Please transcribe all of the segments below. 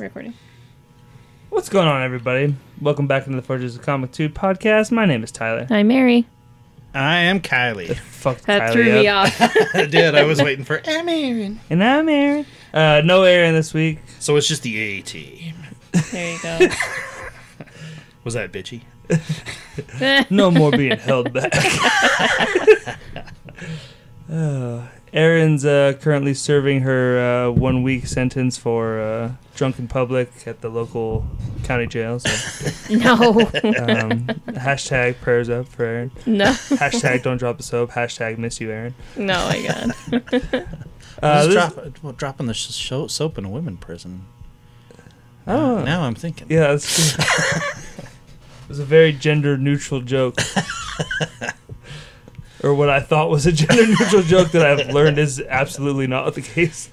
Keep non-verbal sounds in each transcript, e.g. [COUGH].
Recording. What's going on, everybody? Welcome back into the Forges of Comic 2 podcast. My name is Tyler. I'm Mary. I am Kylie. Fuck That Kylie threw me up. off. [LAUGHS] I did. I was waiting for I'm Aaron. And I'm Aaron. Uh, no Aaron this week. So it's just the A team. there you go. [LAUGHS] Was that bitchy? [LAUGHS] No more being held back. uh, Erin's uh, currently serving her uh, one week sentence for uh, drunk in public at the local county jail. So, [LAUGHS] no. [LAUGHS] um, hashtag prayers up for Erin. no. Hashtag don't drop the soap. Hashtag miss you, Erin. No, my God. [LAUGHS] Uh, drop, well, dropping the sh- soap in a women prison. Oh. Now I'm thinking. Yeah, that's true. it was a very gender neutral joke. Or what I thought was a [LAUGHS] gender neutral joke that I've learned is absolutely not the case.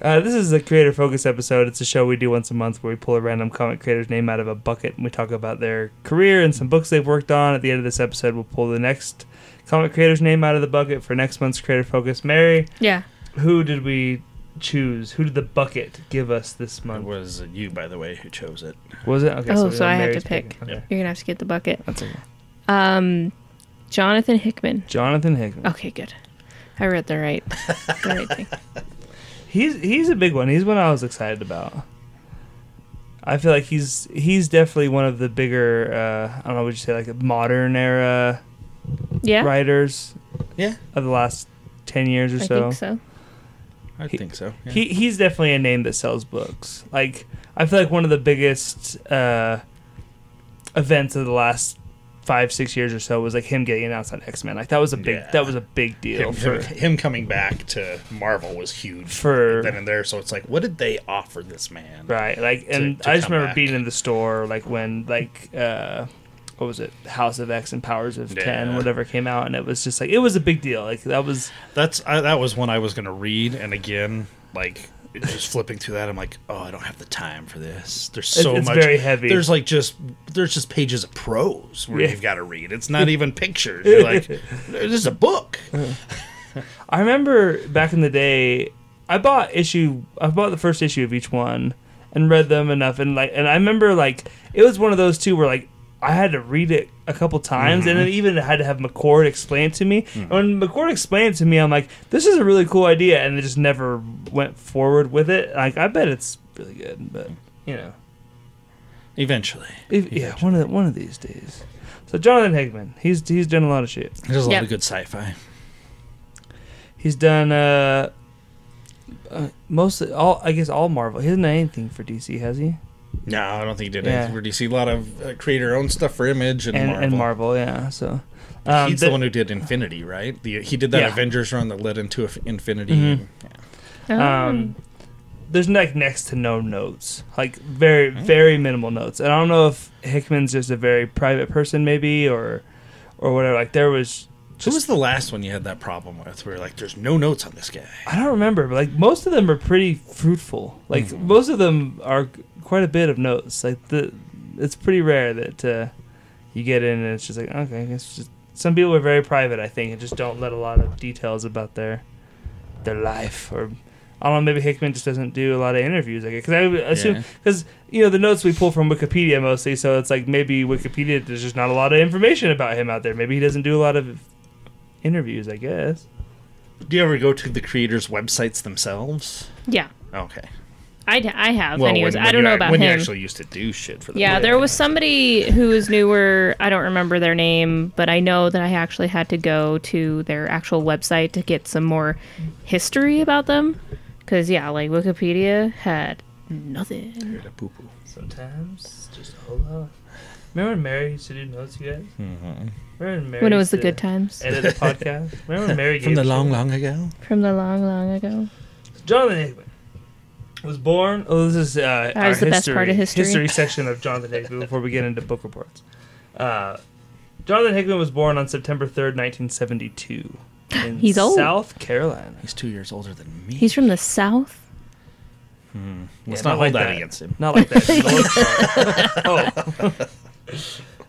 Uh, this is a creator focus episode. It's a show we do once a month where we pull a random comic creator's name out of a bucket and we talk about their career and some books they've worked on. At the end of this episode, we'll pull the next comic creator's name out of the bucket for next month's creator focus. Mary, Yeah. who did we choose? Who did the bucket give us this It month? was you, by the way, who chose it. Was it? Okay, Oh, we so I had to pick. picking. Okay. You're going to have to get the bucket. That's okay. Um, Jonathan Hickman. Jonathan Hickman. Okay, good. I read the right, the right thing. [LAUGHS] He's he's a big one. He's one I was excited about. I feel like he's he's definitely one of the bigger uh, I don't know would you say like modern era Yeah, writers Yeah, of the last ten years or I so. think so. I He- think so. Yeah. He he's definitely a name that sells books. Like I feel like one of the biggest uh, events of the last five six years or so was like him getting announced on X Men. Like that was a big Yeah. that was a big deal him, for him, coming back to Marvel was huge For- then and there. So it's like, what did they offer this man? Right, like, to- and to I just remember back. being in the store, like when, like, uh, what was it, House of X and Powers of Ten, whatever came out, and it was just like it was a big deal. Like that was, That's I, that was one I was gonna read, and again, like just flipping through that, I'm like, oh, I don't have the time for this. There's so it's much. very heavy. There's like just there's just pages of prose where Yeah. you've got to read. It's not even pictures. You're like, [LAUGHS] this is a book. I remember back in the day, I bought issue, I bought the first issue of each one and read them enough, and like, and I remember like it was one of those two where like I had to read it a couple times, and then even had to have McCord explain it to me. And when McCord explained it to me, I'm like, this is a really cool idea, and it just never went forward with it. Like, I bet it's really good, but you know, Eventually, if, yeah, one of the, one of these days. So Jonathan Hickman, he's he's done a lot of shit. He does a lot Yep. of good sci-fi. He's done uh, uh most all I guess all Marvel. He hasn't done anything for DC, has he? No, I don't think he did Yeah. anything. Where do you see a lot of uh, creator own stuff for Image and, And Marvel? and Marvel, yeah. So um, He's the- the one who did Infinity, right? The, he did that Yeah. Avengers run that led into Inf- Infinity. Mhm. Yeah. Oh. um, there's like next to no notes, like very very minimal notes. And I don't know if Hickman's just a very private person, maybe, or or whatever. Like there was. Who was the last one you had that problem with? Where like, there's no notes on this guy. I don't remember, but like most of them are pretty fruitful. Like Mhm. most of them are quite a bit of notes. Like the, it's pretty rare that uh, you get in and it's just like okay, it's just some people are very private. I think and just don't let a lot of details about their their life or. I don't know. Maybe Hickman just doesn't do a lot of interviews. Like, because I would assume, Yeah. because you know the notes we pull from Wikipedia mostly, so it's like maybe Wikipedia there's just not a lot of information about him out there. Maybe he doesn't do a lot of interviews. I guess. Do you ever go to the creators' websites themselves? yeah, Okay. I, d- I have. anyways, when- I don't you know ac- about when him. you actually used to do shit for them. Yeah, there was somebody who was newer. I don't remember their name, but I know that I actually had to go to their actual website to get some more history about them. Because, yeah, like Wikipedia had nothing. Poo-poo. Sometimes just hold on. Remember when Mary used to do notes, you guys? Mhm. Remember when Mary When it was the good times. Edit the podcast. Remember when Mary [LAUGHS] From gave the long, long ago. From the long, long ago. Jonathan Hickman was born. Oh, this is uh, That our was the best part of history. history section of Jonathan Hickman before we get into book reports. Uh, Jonathan Hickman was born on September third, nineteen seventy-two. [GASPS] In He's old. South Carolina. He's two years older than me. He's from the South. Hmm. Let's Yeah, not not like hold that, that. against him. Not like that. [LAUGHS] oh. [LAUGHS]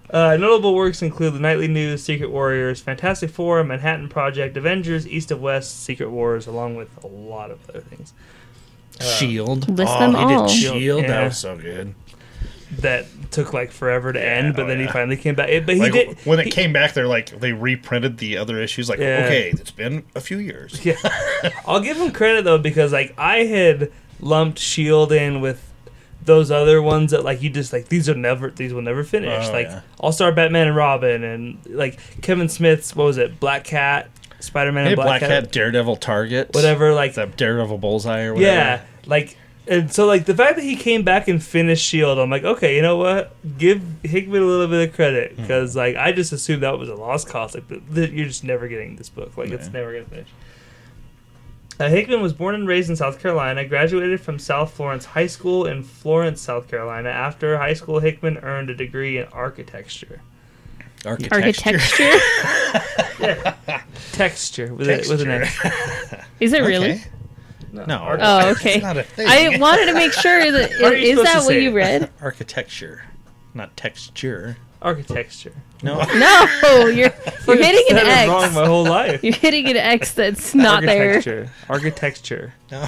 Uh, notable works include the Nightly News, Secret Warriors, Fantastic Four, Manhattan Project, Avengers, East of West, Secret Wars, along with a lot of other things. Uh, Shield. List oh, them he all. did Shield. Yeah. That was so good. that took like forever to Yeah, end, but oh, then he finally came back. It- But he Like did when it he- came back, they're like they reprinted the other issues. Like, Yeah. okay, it's been a few years. Yeah, [LAUGHS] I'll give him credit though because like I had lumped Shield in with those other ones that like you just like these are never these will never finish. Oh, like yeah. All Star Batman and Robin and like Kevin Smith's what was it Black Cat, Spider Man Hey, and Black Cat, Daredevil, Target, whatever. Like the Daredevil Bullseye or whatever. yeah, like. And so, like the fact that he came back and finished Shield, I'm like, okay, you know what? Give Hickman a little bit of credit Hmm. because, like, I just assumed that was a lost cause. Like, th- th- you're just never getting this book. Like, it's Yeah. never gonna finish. Uh, Hickman was born and raised in South Carolina, graduated from South Florence High School in Florence, South Carolina. After high school, Hickman earned a degree in architecture. Architecture. Architecture. Texture with, A, with an X. [LAUGHS] Is it really? Okay. No. Oh, okay. It's not a thing. I wanted to make sure that [LAUGHS] How is that what you read? [LAUGHS] Architecture, not texture. architecture. No. No, you're you're hitting an Said it wrong X. my whole life. You're hitting an X that's not there. architecture. Architecture. no.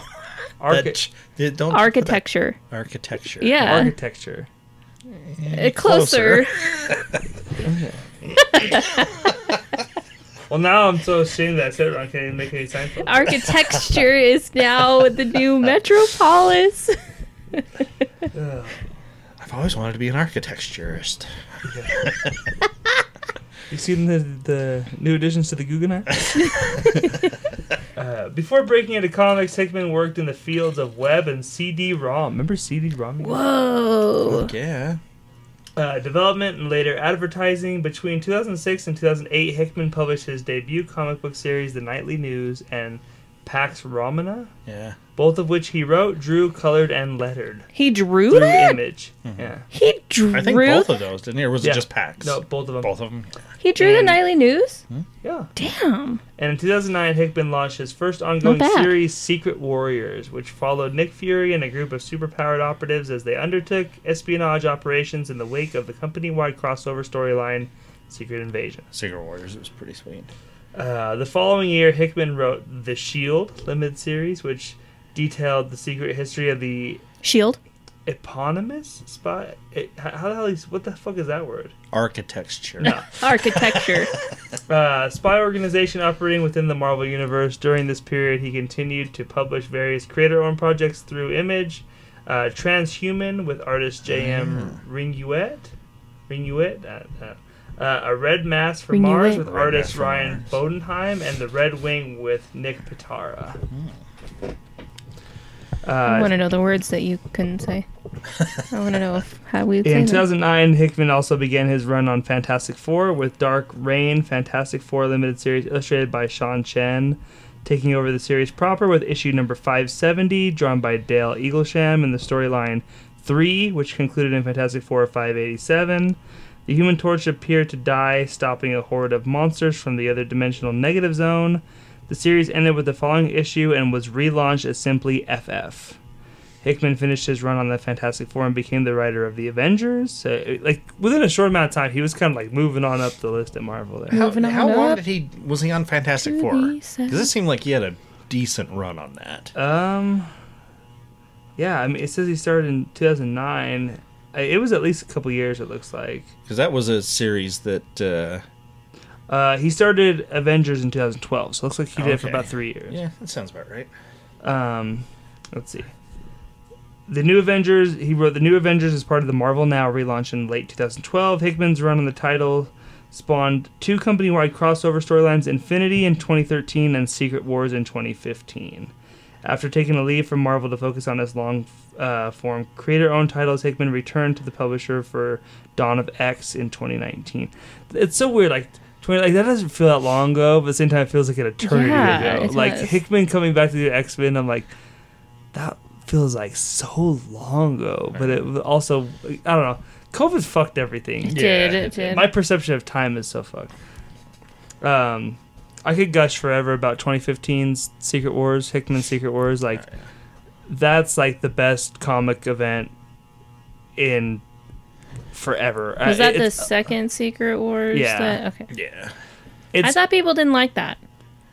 Archi- That don't Architecture. Architecture. Yeah. architecture. Uh, closer. [LAUGHS] Well, now I'm so ashamed that I said it wrong. I can't even make any sense. Architecture [LAUGHS] is now the new Metropolis. [LAUGHS] I've always wanted to be an architecturist. You seen the the new additions to the Guggenheim? [LAUGHS] [LAUGHS] uh, before breaking into comics, Hickman worked in the fields of web and CD-ROM. Remember CD-ROM? Whoa. Yeah. Uh, development and later advertising. Between 2006 and 2008, Hickman published his debut comic book series, The Nightly News, and Pax Romana, Yeah. both of which he wrote, drew, colored, and lettered He drew through that? Image. Yeah. He drew I think both of those, didn't he? Or was Yeah. it just PAX? No, both of them. Both of them. He drew the nightly news? Yeah. Damn. And in 2009, Hickman launched his first ongoing series, Secret Warriors, which followed Nick Fury and a group of superpowered operatives as they undertook espionage operations in the wake of the company-wide crossover storyline, Secret Invasion. Secret Warriors. It was pretty sweet. Uh, the following year, Hickman wrote The Shield limited series, which detailed the secret history of the Shield. Eponymous spy. It, how the hell is what the fuck is that word? Architecture. No. [LAUGHS] Architecture. [LAUGHS] uh, spy organization operating within the Marvel Universe. During this period, he continued to publish various creator-owned projects through Image, uh, Transhuman with artist J.M. Ringuet, Ringuet, uh, uh, uh, a Red Mass for Ringuet. Mars with Red artist Ryan Mars. Bodenheim, and the Red Wing with Nick Pitarra. I Uh, want to know the words that you couldn't say. I want to know if, how we In them. 2009, Hickman also began his run on Fantastic Four with Dark Reign, Fantastic Four limited series illustrated by Sean Chen, taking over the series proper with issue number 570, drawn by Dale Eaglesham, in the storyline 3, which concluded in Fantastic Four 587. The Human Torch appeared to die, stopping a horde of monsters from the other dimensional negative zone. The series ended with the following issue and was relaunched as simply FF. Hickman finished his run on the Fantastic Four and became the writer of the Avengers. So, like within a short amount of time, he was kind of like moving on up the list at Marvel. There, How, Moving on how long up did he was he on Fantastic to Four? the Because it seemed like he had a decent run on that. um, yeah, I mean, it says he started in 2009. It was at least a couple years. It looks like. Because that was a series that. Uh, Uh, he started Avengers in 2012, so it looks like he did it for Okay. about three years. yeah, that sounds about right. Um, let's see. The New Avengers. He wrote the New Avengers as part of the Marvel Now relaunch in late 2012. Hickman's run on the title spawned two company-wide crossover storylines: Infinity in 2013 and Secret Wars in 2015. After taking a leave from Marvel to focus on his long-form creator-owned titles, Hickman returned to the publisher for Dawn of X in 2019. It's so weird, like. 20, like that doesn't feel that long ago, but at the same time, it feels like an eternity Yeah, ago. Like does. Hickman coming back to do X Men, I'm like, that feels like so long ago. But it also, I don't know. COVID fucked everything. It Yeah, did. it It did. My perception of time is so fucked. Um, I could gush forever about 2015's Secret Wars, Hickman's Secret Wars. Like, that's like the best comic event in forever. Was Uh, that the it's- second Secret Wars? Yeah. That, okay. Yeah. It's I thought people didn't like that.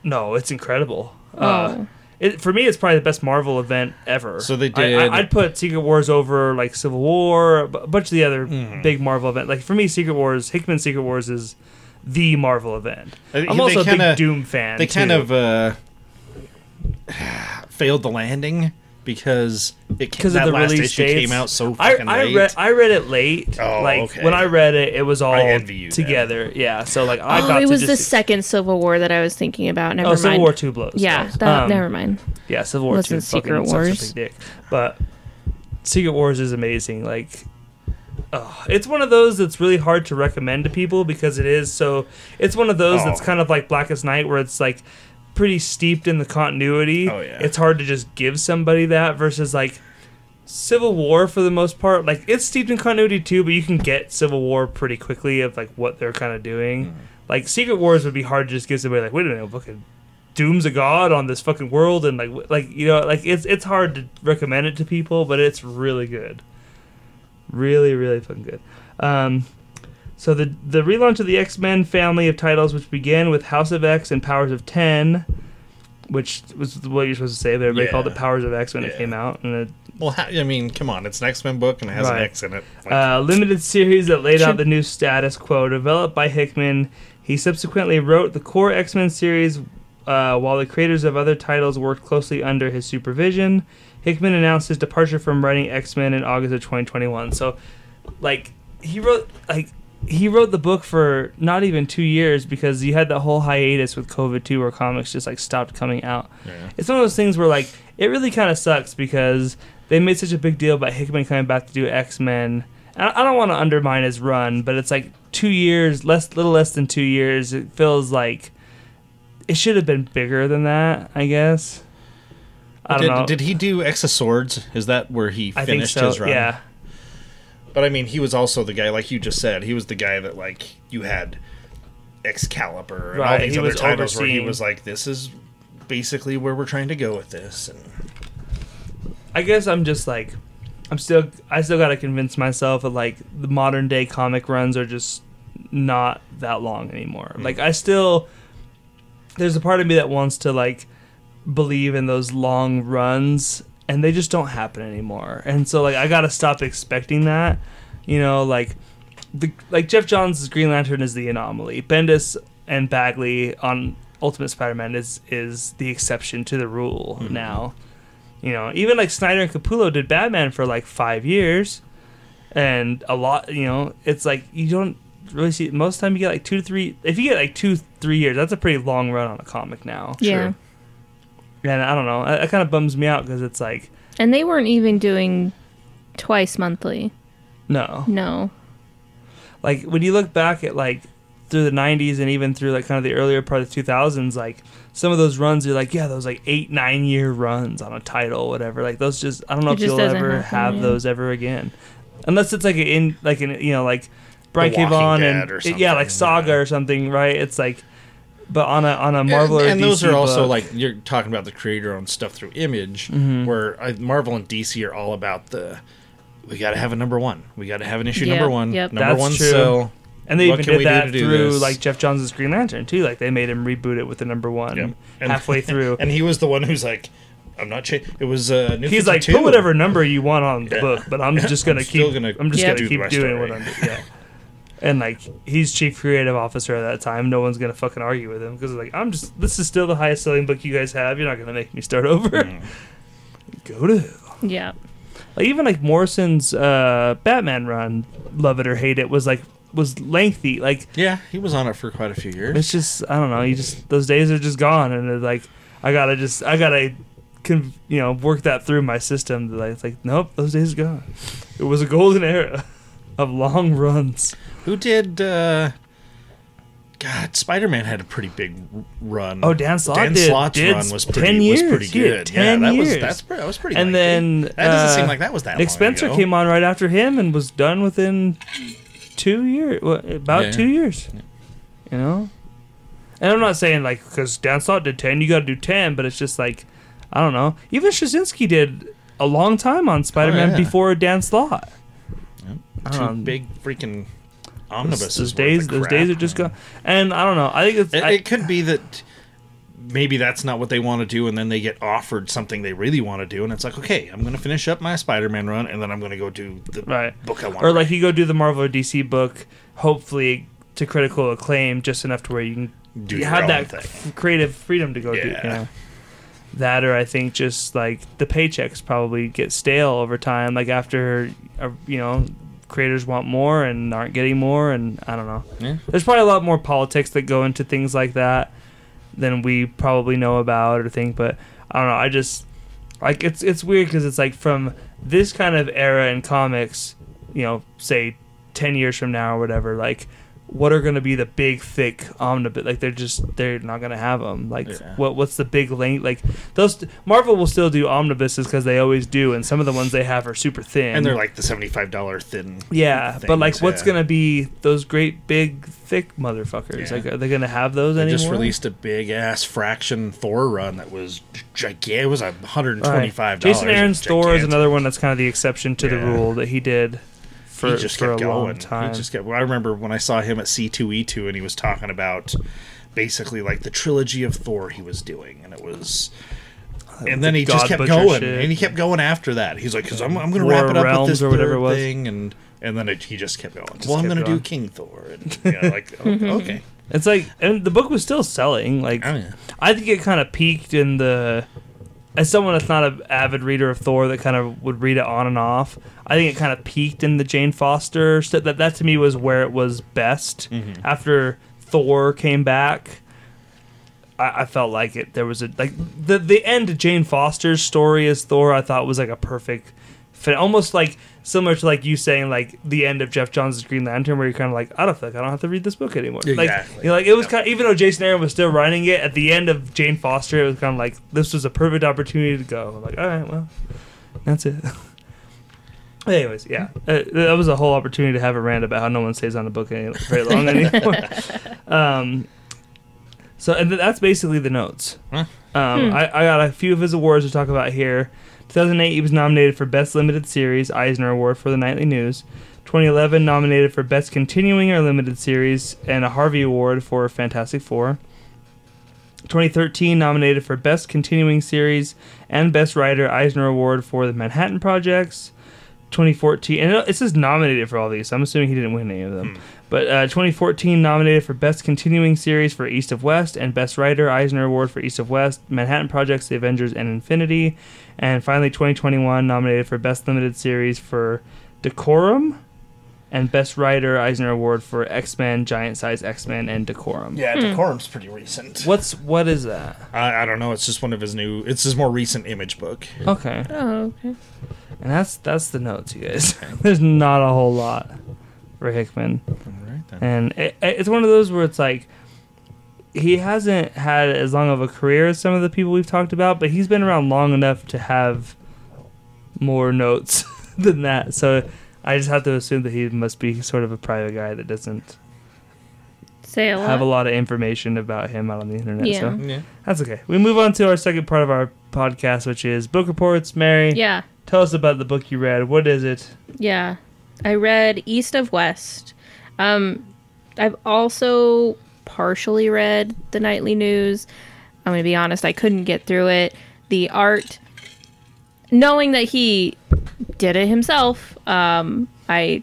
no, it's incredible. Uh, oh. it, for me, it's probably the best Marvel event ever. So they I, did- I, would put Secret Wars over like Civil War, a bunch of the other Mm-hmm. big Marvel event. Like for me, Secret Wars, Hickman Secret Wars is the Marvel event. Uh, I'm also a kinda- big Doom fan. They kind too. of uh, [SIGHS] failed the landing because it because that of the last release issue dates. came out so I, fucking I late. read I read it late. Oh, like okay. when I read it, it was all envy you then. together. Yeah, so like I oh, got it to was the just second Civil War that I was thinking about. Never oh mind. Civil War two blows. Yeah, that, Um, never mind. Yeah, Civil War Wasn't two. Secret fucking sucks a Wars. big dick. But Secret Wars is amazing. Like, oh, it's one of those that's really hard to recommend to people because it is so. It's one of those Oh. that's kind of like Blackest Night, where it's like pretty steeped in the continuity. Oh, yeah. It's hard to just give somebody that versus like. Civil War for the most part, like it's steeped in continuity too, but you can get Civil War pretty quickly of like what they're kind of doing. Mm-hmm. Like Secret Wars would be hard to just give somebody like, wait a minute, fucking Doom's a god on this fucking world, and like like you know like it's it's hard to recommend it to people, but it's really good, really really fucking good. Um, so the the relaunch of the X Men family of titles, which began with House of X and Powers of Ten, which was what you're supposed to say, but everybody called it Powers of X when it came out, and it Well, ha- I mean, come on, it's an X Men book and it has Right. an X in it. Like, uh, limited series that laid out the new status quo. Developed by Hickman, he subsequently wrote the core X Men series, uh, while the creators of other titles worked closely under his supervision. Hickman announced his departure from writing X Men in August of 2021. So, like, he wrote like he wrote the book for not even two years because you had that whole hiatus with COVID too, where comics just like stopped coming out yeah. it's one of those things where like it really kind of sucks because they made such a big deal about Hickman coming back to do X Men. I don't want to undermine his run, but it's like two years, less, little less than two years. It feels like it should have been bigger than that. I guess. I don't did, know. did he do X of Swords? Is that where he I think finished so. his run? Yeah. But I mean, he was also the guy, like you just said, he was the guy that like you had Excalibur and all these he other titles where he was like, "This is basically where we're trying to go with this." And I guess I'm just like, I'm still, I still gotta convince myself that like the modern day comic runs are just not that long anymore. Mm. Like I still, there's a part of me that wants to like believe in those long runs, and they just don't happen anymore. And so like I gotta stop expecting that. You know, like the like Geoff Johns' Green Lantern is the anomaly. Bendis and Bagley on Ultimate Spider-Man is is the exception to the rule mm-hmm. now. You know, even like Snyder and Capullo did Batman for like five years, and a lot. You know, it's like you don't really see. Most of the time, you get like two to three. If you get like two, three years, that's a pretty long run on a comic now. Yeah. And I don't know, It, that kind of bums me out because it's like, And they weren't even doing twice monthly. no, No. like when you look back at like through the 90s and even through like kind of the earlier part of the 2000s like some of those runs are like yeah those like eight nine year runs on a title whatever like those just i don't know It if you'll ever happen, have yeah. those ever again unless it's like an in like an you know like brian The K. Walking Vaughan and or yeah like saga yeah. or something right it's like but on a on a marvel and, or and DC those are also book- like you're talking about the creator owned stuff through Image, Mm-hmm. where uh, Marvel and DC are all about the. We got to have a number one. We got to have an issue Yeah, number one. yep. Number That's one true. sell. and they what even did that to do through this? like geoff johns' green lantern too like they made him reboot it with the number one Yep. And- halfway [LAUGHS] through And he was the one who's like, "I'm not changing." It was uh, New He's like, put whatever number you want on the Yeah. book, but I'm just [LAUGHS] gonna I'm keep. gonna I'm just Yeah. gonna do keep my doing story. what I'm doing. [LAUGHS] Yeah. And like, he's chief creative officer at that time. No one's gonna fucking argue with him because like, I'm just. This is still the highest selling book you guys have. You're not gonna make me start over. Mm. [LAUGHS] Go to hell. Yeah. like even like Morrison's uh, Batman run, love it or hate it, was like was lengthy. Like Yeah, he was on it for quite a few years. it's just I don't know. You just those days are just gone, and it's like I gotta just I gotta, con- you know, work that through my system. That like, it's like nope, those days are gone. It was a golden era [LAUGHS] of long runs. Who did? uh God, Spider Man had a pretty big run. Oh, Dan Slott Dan did- Slott's did run was 10 years. was pretty did good. 10 yeah, that was that's pretty, that was pretty. And lengthy. then that doesn't uh, seem like that was that. Nick long Spencer ago. came on right after him and was done within two years. Well, about Yeah. two years. You know. And I'm not saying like because Dan Slott did ten, you got to do ten, but it's just like I don't know. Even Straczynski did a long time on Spider-Man yeah. before Dan Slott. Two know. big freaking omnibuses. those days, those days are just gone. And I don't know. I think It, I, it could be that maybe that's not what they want to do, and then they get offered something they really want to do, and it's like, okay, I'm going to finish up my Spider-Man run, and then I'm going to go do the Right. book I want. Or like you go do the Marvel or DC book, hopefully to critical acclaim, just enough to where you can Do you have that thing. creative freedom to go do. You know? That or I think just like the paychecks probably get stale over time. Like after, uh, you know, creators want more and aren't getting more, and I don't know. Yeah. There's probably a lot more politics that go into things like that than we probably know about or think. But I don't know. I just like it's it's weird because it's like from this kind of era in comics, you know, say ten years from now or whatever, like. What are going to be the big, thick omnibus? Like they're just they're not going to have them. Like Yeah. what what's the big length? Like those Marvel will still do omnibuses because they always do, and some of the ones they have are super thin. and they're like the seventy-five dollar thin. Yeah, but like, things, what's yeah. gonna be those great big thick motherfuckers? Yeah. Like, are they gonna have those They anymore? just released a big ass fraction Thor run that was gigantic. It was a hundred and Right. Jason Aaron's Thor is another one that's kind of the exception to the rule that he did for, he just for kept a long going. time. He just kept. I remember when I saw him at C two E two, and he was talking about basically like the trilogy of Thor he was doing, and it was. Uh, and then the he just kept going, shit. and he kept going after that. He's like, "Cause I'm, I'm going to wrap it up with this or whatever third thing," and and then it, he just kept going. Just well, I'm kept going to do. King Thor, and [LAUGHS] yeah, like oh, [LAUGHS] okay, It's like, and the book was still selling. Like, Oh, yeah. I think it kind of peaked in the. As someone that's not an avid reader of Thor, that kind of would read it on and off, I think it kind of peaked in the Jane Foster. st- That that to me was where it was best. Mm-hmm. After Thor came back, I, I felt like it. There was a like the the end of Jane Foster's story as Thor. I thought was like a perfect fit, almost like similar to like you saying like the end of Geoff Johns' Green Lantern, where you're kind of like, I don't feel like I don't have to read this book anymore. Like, you know, like it was kind of, even though Jason Aaron was still writing it at the end of Jane Foster, it was kind of like this was a perfect opportunity to go. I'm like, all right, well, that's it. [LAUGHS] Anyways, yeah, uh, that was a whole opportunity to have a rant about how no one stays on a book any, very long anymore. [LAUGHS] um, so, and th- that's basically the notes. Huh. Um, I, I got a few of his awards to talk about here. 2008, he was nominated for Best Limited Series Eisner Award for the Nightly News. 2011, nominated for Best Continuing or Limited Series and a Harvey Award for Fantastic Four. 2013, nominated for Best Continuing Series and Best Writer Eisner Award for the Manhattan Projects. 2014, and it it says nominated for all these, so I'm assuming he didn't win any of them. But uh, 2014, nominated for Best Continuing Series for East of West and Best Writer Eisner Award for East of West, Manhattan Projects, The Avengers, and Infinity. And finally, 2021, nominated for Best Limited Series for Decorum and Best Writer Eisner Award for X Men, Giant Size X Men, and Decorum. yeah, hmm. Decorum's pretty recent. What's what is that? I, I don't know. It's just one of his new. It's his more recent image book. Okay, Oh, okay. and that's that's the notes, you guys. [LAUGHS] There's not a whole lot for Hickman. All right then. and it, it's one of those where it's like he hasn't had as long of a career as some of the people we've talked about, but he's been around long enough to have more notes [LAUGHS] than that. So I just have to assume that he must be sort of a private guy that doesn't Say a lot. have a lot of information about him out on the internet. Yeah. So Yeah. that's okay. We move on to our second part of our podcast, which is book reports. Mary, yeah, tell us about the book you read. What is it? yeah. I read East of West. Um, I've also partially read the Nightly News. I'm gonna be honest, I couldn't get through it. The art, knowing that he did it himself, um, I,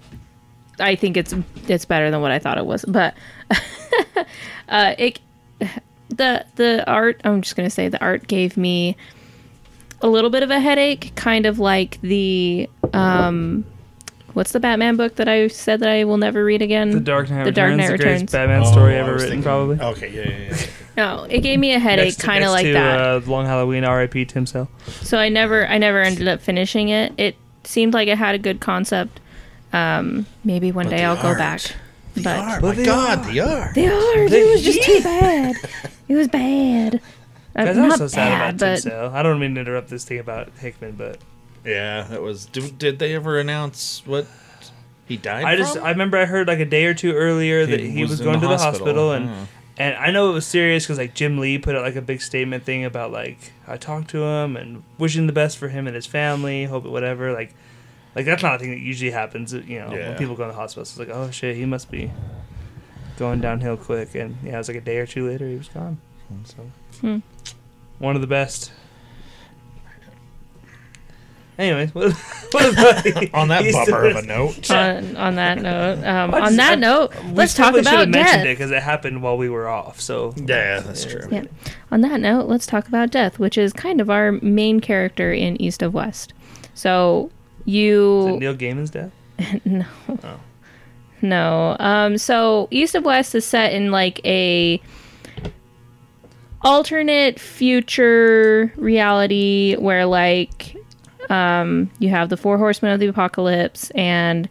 I think it's it's better than what I thought it was. But [LAUGHS] uh, it, the the art. I'm just gonna say the art gave me a little bit of a headache, kind of like the um, what's the Batman book that I said that I will never read again? The Dark Knight The Dark Returns, Knight the Returns. Batman Oh, story ever written, thinking- probably. Okay, yeah, yeah, yeah. [LAUGHS] No, it gave me a headache, kind of like to, that. Uh, Long Halloween, R.I.P. Tim Sale. so I never, I never ended up finishing it. It seemed like it had a good concept. Um, maybe one But day I'll go back. The But art, But my the God, art. the art. the art, The- it was just too bad. It was bad. [LAUGHS] Uh, Guys, I'm not so sad bad, about Tim Sale. I don't mean to interrupt this thing about Hickman, but Yeah, that was. Did, did they ever announce what he died? I just from? I remember I heard like a day or two earlier that he, was, in going to the hospital. hospital, and Yeah. and I know it was serious because like Jim Lee put out like a big statement thing about like I talked to him and wishing the best for him and his family, hope it whatever like. Like that's not a thing that usually happens, you know, Yeah. when people go to the hospital. So it's like, oh shit, he must be going downhill quick. And yeah, it was like a day or two later, he was gone. Hmm, so hmm. One of the best. Anyways, [LAUGHS] what, what [LAUGHS] on that East bumper of a note, [LAUGHS] on, on that note, um, on that I- note, let's talk probably should have about mentioned death. it because it happened while we were off. So yeah, that's true. Yeah. On that note, let's talk about Death, which is kind of our main character in East of West. So Is it you Neil Gaiman's death? no. Um so East of West is set in like a alternate future reality where like um you have the four horsemen of the apocalypse and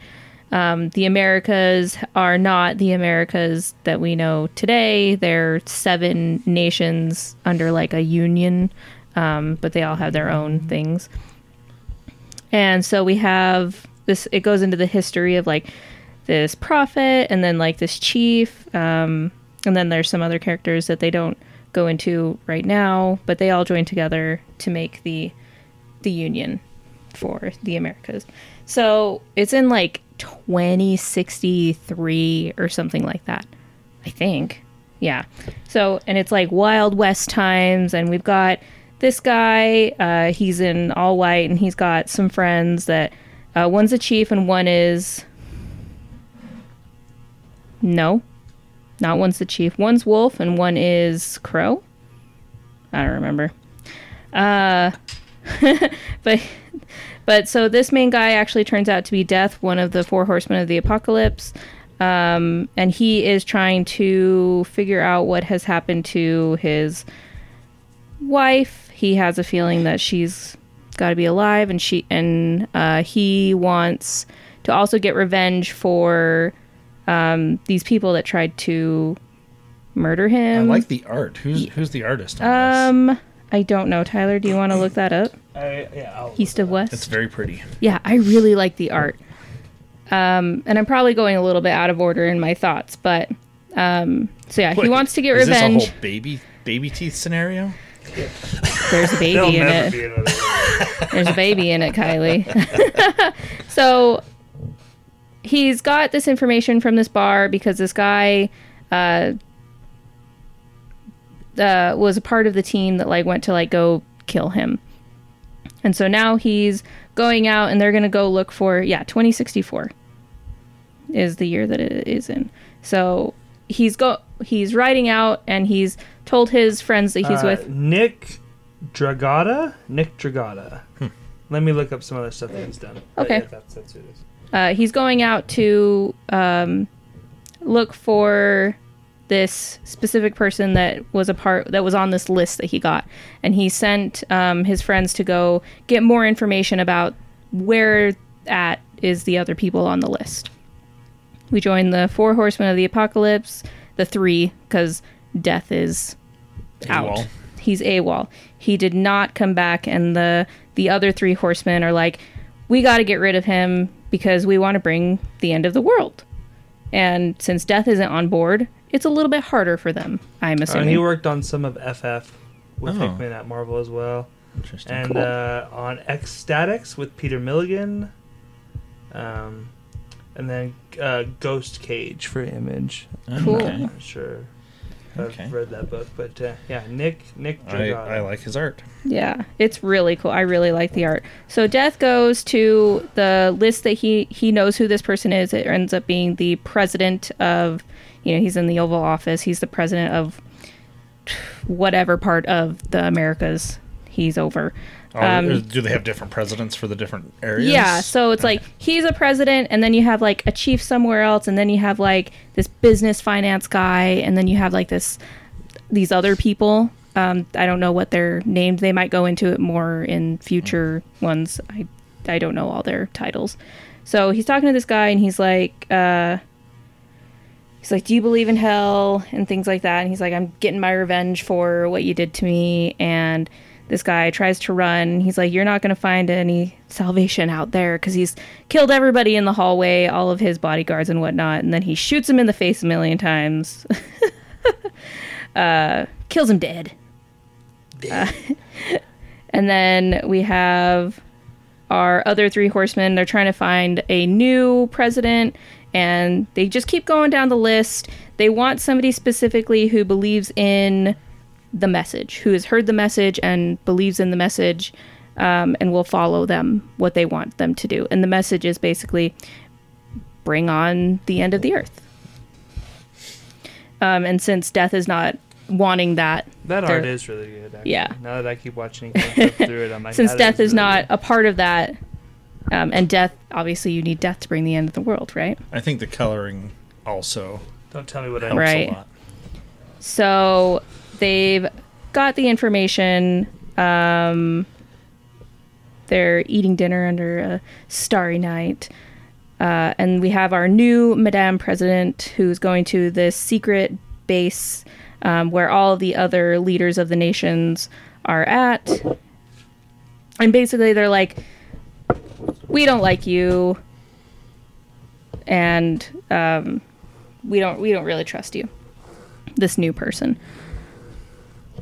um, the Americas are not the Americas that we know today. They're seven nations under like a union, um, but they all have their own things. And so we have this, it goes into the history of like this prophet and then like this chief. Um, and then there's some other characters that they don't go into right now, but they all join together to make the the union for the Americas. So it's in like 2063 or something like that. I think. Yeah. So, and it's like Wild West times, and we've got this guy. Uh, he's in all white, and he's got some friends that uh, one's a chief, and one is. No. Not one's the chief. One's wolf, and one is crow. I don't remember. Uh, [LAUGHS] but but so this main guy actually turns out to be Death, one of the four horsemen of the apocalypse. Um, and he is trying to figure out what has happened to his wife. He has a feeling that she's got to be alive, and she and uh, he wants to also get revenge for um, these people that tried to murder him. I like the art. Who's who's the artist on this? I don't know, Tyler. Do you want to look that up? I, yeah, I'll East of West. It's very pretty. Yeah, I really like the art. Um, and I'm probably going a little bit out of order in my thoughts, but um, so yeah, he wants to get is revenge. This a whole baby baby teeth scenario. There's a baby in never it. be. [LAUGHS] There's a baby in it, Kylie. [LAUGHS] so he's got this information from this bar because this guy uh, uh, was a part of the team that like went to like go kill him. And so now he's going out and they're going to go look for yeah, 2064 is the year that it is in. So he's go he's riding out and he's told his friends that he's Uh, with Nick Dragotta. Nick Dragotta. Let me look up some other stuff that he's done. Okay. yeah, that's, that's who it is. uh, he's going out to um, look for this specific person that was a part that was on this list that he got and he sent um, his friends to go get more information about where at is the other people on the list we join the four horsemen of the apocalypse the three because death is out AWOL. he's AWOL. He did not come back, and the the other three horsemen are like, we got to get rid of him because we want to bring the end of the world. And since Death isn't on board, it's a little bit harder for them. I'm Uh, assuming. he worked on some of FF with Oh. Hickman at Marvel as well, Interesting. and Cool. uh, on X-Statix with Peter Milligan, um, and then uh, Ghost Cage for Image. Cool. Okay. I'm not sure. if I've Okay. read that book, but uh, yeah, Nick Nick I, Dragotta. I like his art. Yeah, it's really cool. I really like the art. So Death goes to the list that he he knows who this person is. It ends up being the president of, you know, he's in the Oval Office. He's the president of whatever part of the Americas he's over. Oh, Um, do they have different presidents for the different areas? Yeah, so it's like he's a president, and then you have like a chief somewhere else, and then you have like this business finance guy, and then you have like this these other people. Um, I don't know what they're named. They might go into it more in future ones. I I don't know all their titles. So he's talking to this guy, and he's like, uh, he's like, "Do you believe in hell?" and things like that. And he's like, "I'm getting my revenge for what you did to me." And this guy tries to run. He's like, "You're not going to find any salvation out there because he's killed everybody in the hallway, all of his bodyguards and whatnot." And then he shoots him in the face a million times. [LAUGHS] uh, kills him dead. Uh, [LAUGHS] and then we have our other three horsemen. They're trying to find a new president, and they just keep going down the list. They want somebody specifically who believes in the message, who has heard the message and believes in the message, um, and will follow them what they want them to do. And the message is basically bring on the end of the earth. Um, and since death is not wanting that, That They're- art is really good. Actually. Yeah. Now that I keep watching [LAUGHS] through it, I'm like, since death is really not good. a part of that, um, and death obviously you need death to bring the end of the world, right? I think the coloring also Don't tell me what I helps Right. a lot. So they've got the information. Um, they're eating dinner under a starry night. Uh, and we have our new Madame President who's going to this secret base um, where all the other leaders of the nations are at. And basically, they're like, we don't like you. And um, we don't we don't really trust you this new person.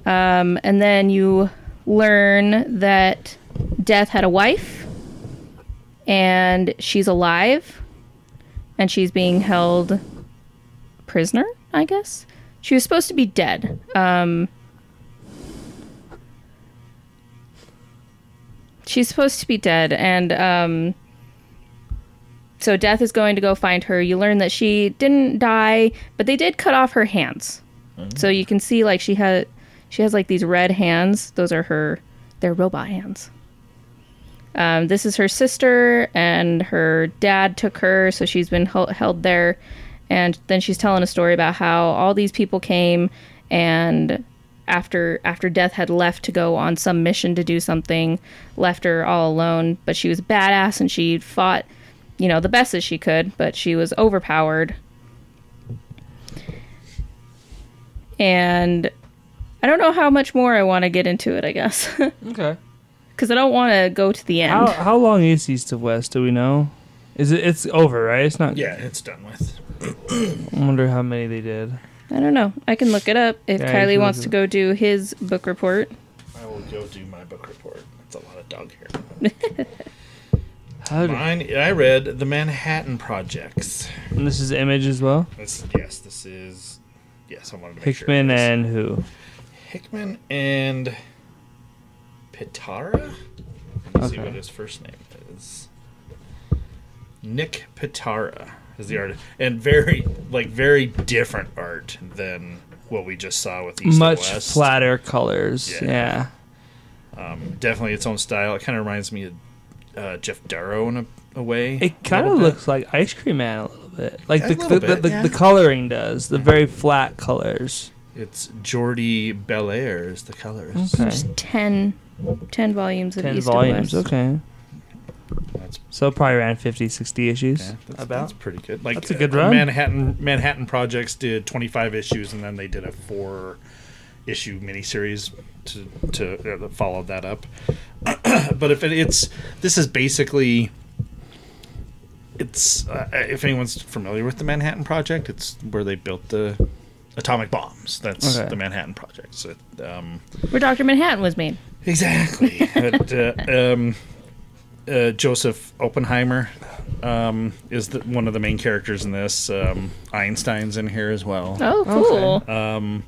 Um, and then you learn that Death had a wife, and she's alive, and she's being held prisoner, I guess. She was supposed to be dead. Um, she's supposed to be dead, and um, so Death is going to go find her. You learn that she didn't die, but they did cut off her hands. So you can see like she had she has like these red hands. Those are her they're robot hands. Um, this is her sister, and her dad took her, so she's been hel- held there. And then she's telling a story about how all these people came, and after after Death had left to go on some mission to do something, left her all alone. But she was badass, and she fought, you know, the best as she could. But she was overpowered, and I don't know how much more I want to get into it. I guess [LAUGHS] Okay. because I don't want to go to the end. How how long is East of West? Do we know? Is it? It's over, right? It's not. Yeah, it's done with. I wonder how many they did. I don't know. I can look it up if Yeah, you Kylie can wants look to it go do his book report. I will go do my book report. It's a lot of dog hair. How did, Mine, I read the Manhattan Projects. and this is Image as well. This, yes, this is. Yes, I wanted to make Hickman sure. it is. and who? Hickman and Pitarra. Let me see Okay. what his first name is. Nick Pitarra is the artist, and very like very different art than what we just saw with East Much and West. flatter colors. Yeah. Yeah. Um, definitely its own style. It kind of reminds me of uh, Geof Darrow in a, a way. It kind of looks like Ice Cream Man a little bit. Like A the little the, bit, the, yeah. the coloring does. The very flat colors. It's Jordie Bellaire is the colorist. Okay. Just 10, 10 volumes of Ten East volumes. and West. Okay. That's So probably around 50, 60 issues. Yeah, that's, About. that's pretty good. Like That's a good uh, run. Manhattan Manhattan Projects did 25 issues, and then they did a four issue miniseries to to uh, follow that up. [CLEARS THROAT] but if it, it's this is basically it's uh, if anyone's familiar with the Manhattan Project, it's where they built the atomic bombs. That's Okay. the Manhattan Project. So, um, Where Dr. Manhattan was made. Exactly. [LAUGHS] But, uh, um, uh, Joseph Oppenheimer um, is the, one of the main characters in this. Um, Einstein's in here as well. Oh, cool. Um,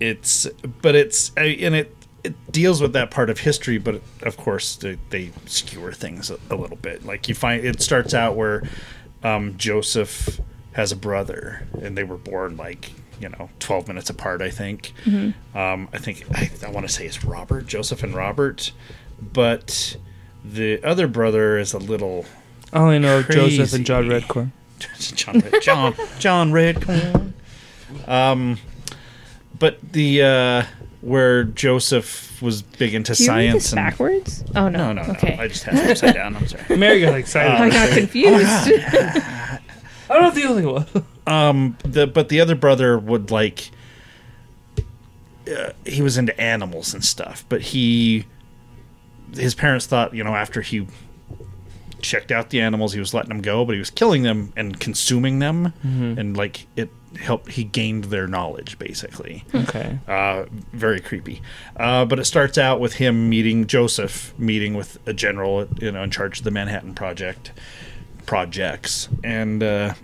it's but it's and it it deals with that part of history, but of course they, they skewer things a, a little bit. Like you find it starts out where um, Joseph has a brother, and they were born like you know twelve minutes apart. I think. Um, I think I, I want to say it's Robert, Joseph, and Robert, but the other brother is a little I only know Joseph and John Redcorn. [LAUGHS] John Red, John John Redcorn. Um, but the uh, where Joseph was big into Do you read science this and backwards? Oh, no. no, no, okay. no. I just had it upside down. I'm sorry. [LAUGHS] Mary got excited. I got confused. I'm not the only one. Um, the but the other brother would like. Uh, he was into animals and stuff, but he, his parents thought you know after he checked out the animals, he was letting them go, but he was killing them and consuming them, and like it helped. He gained their knowledge basically. okay. Uh, very creepy. Uh, but it starts out with him meeting Joseph, meeting with a general, you know, in charge of the Manhattan Project projects, and uh,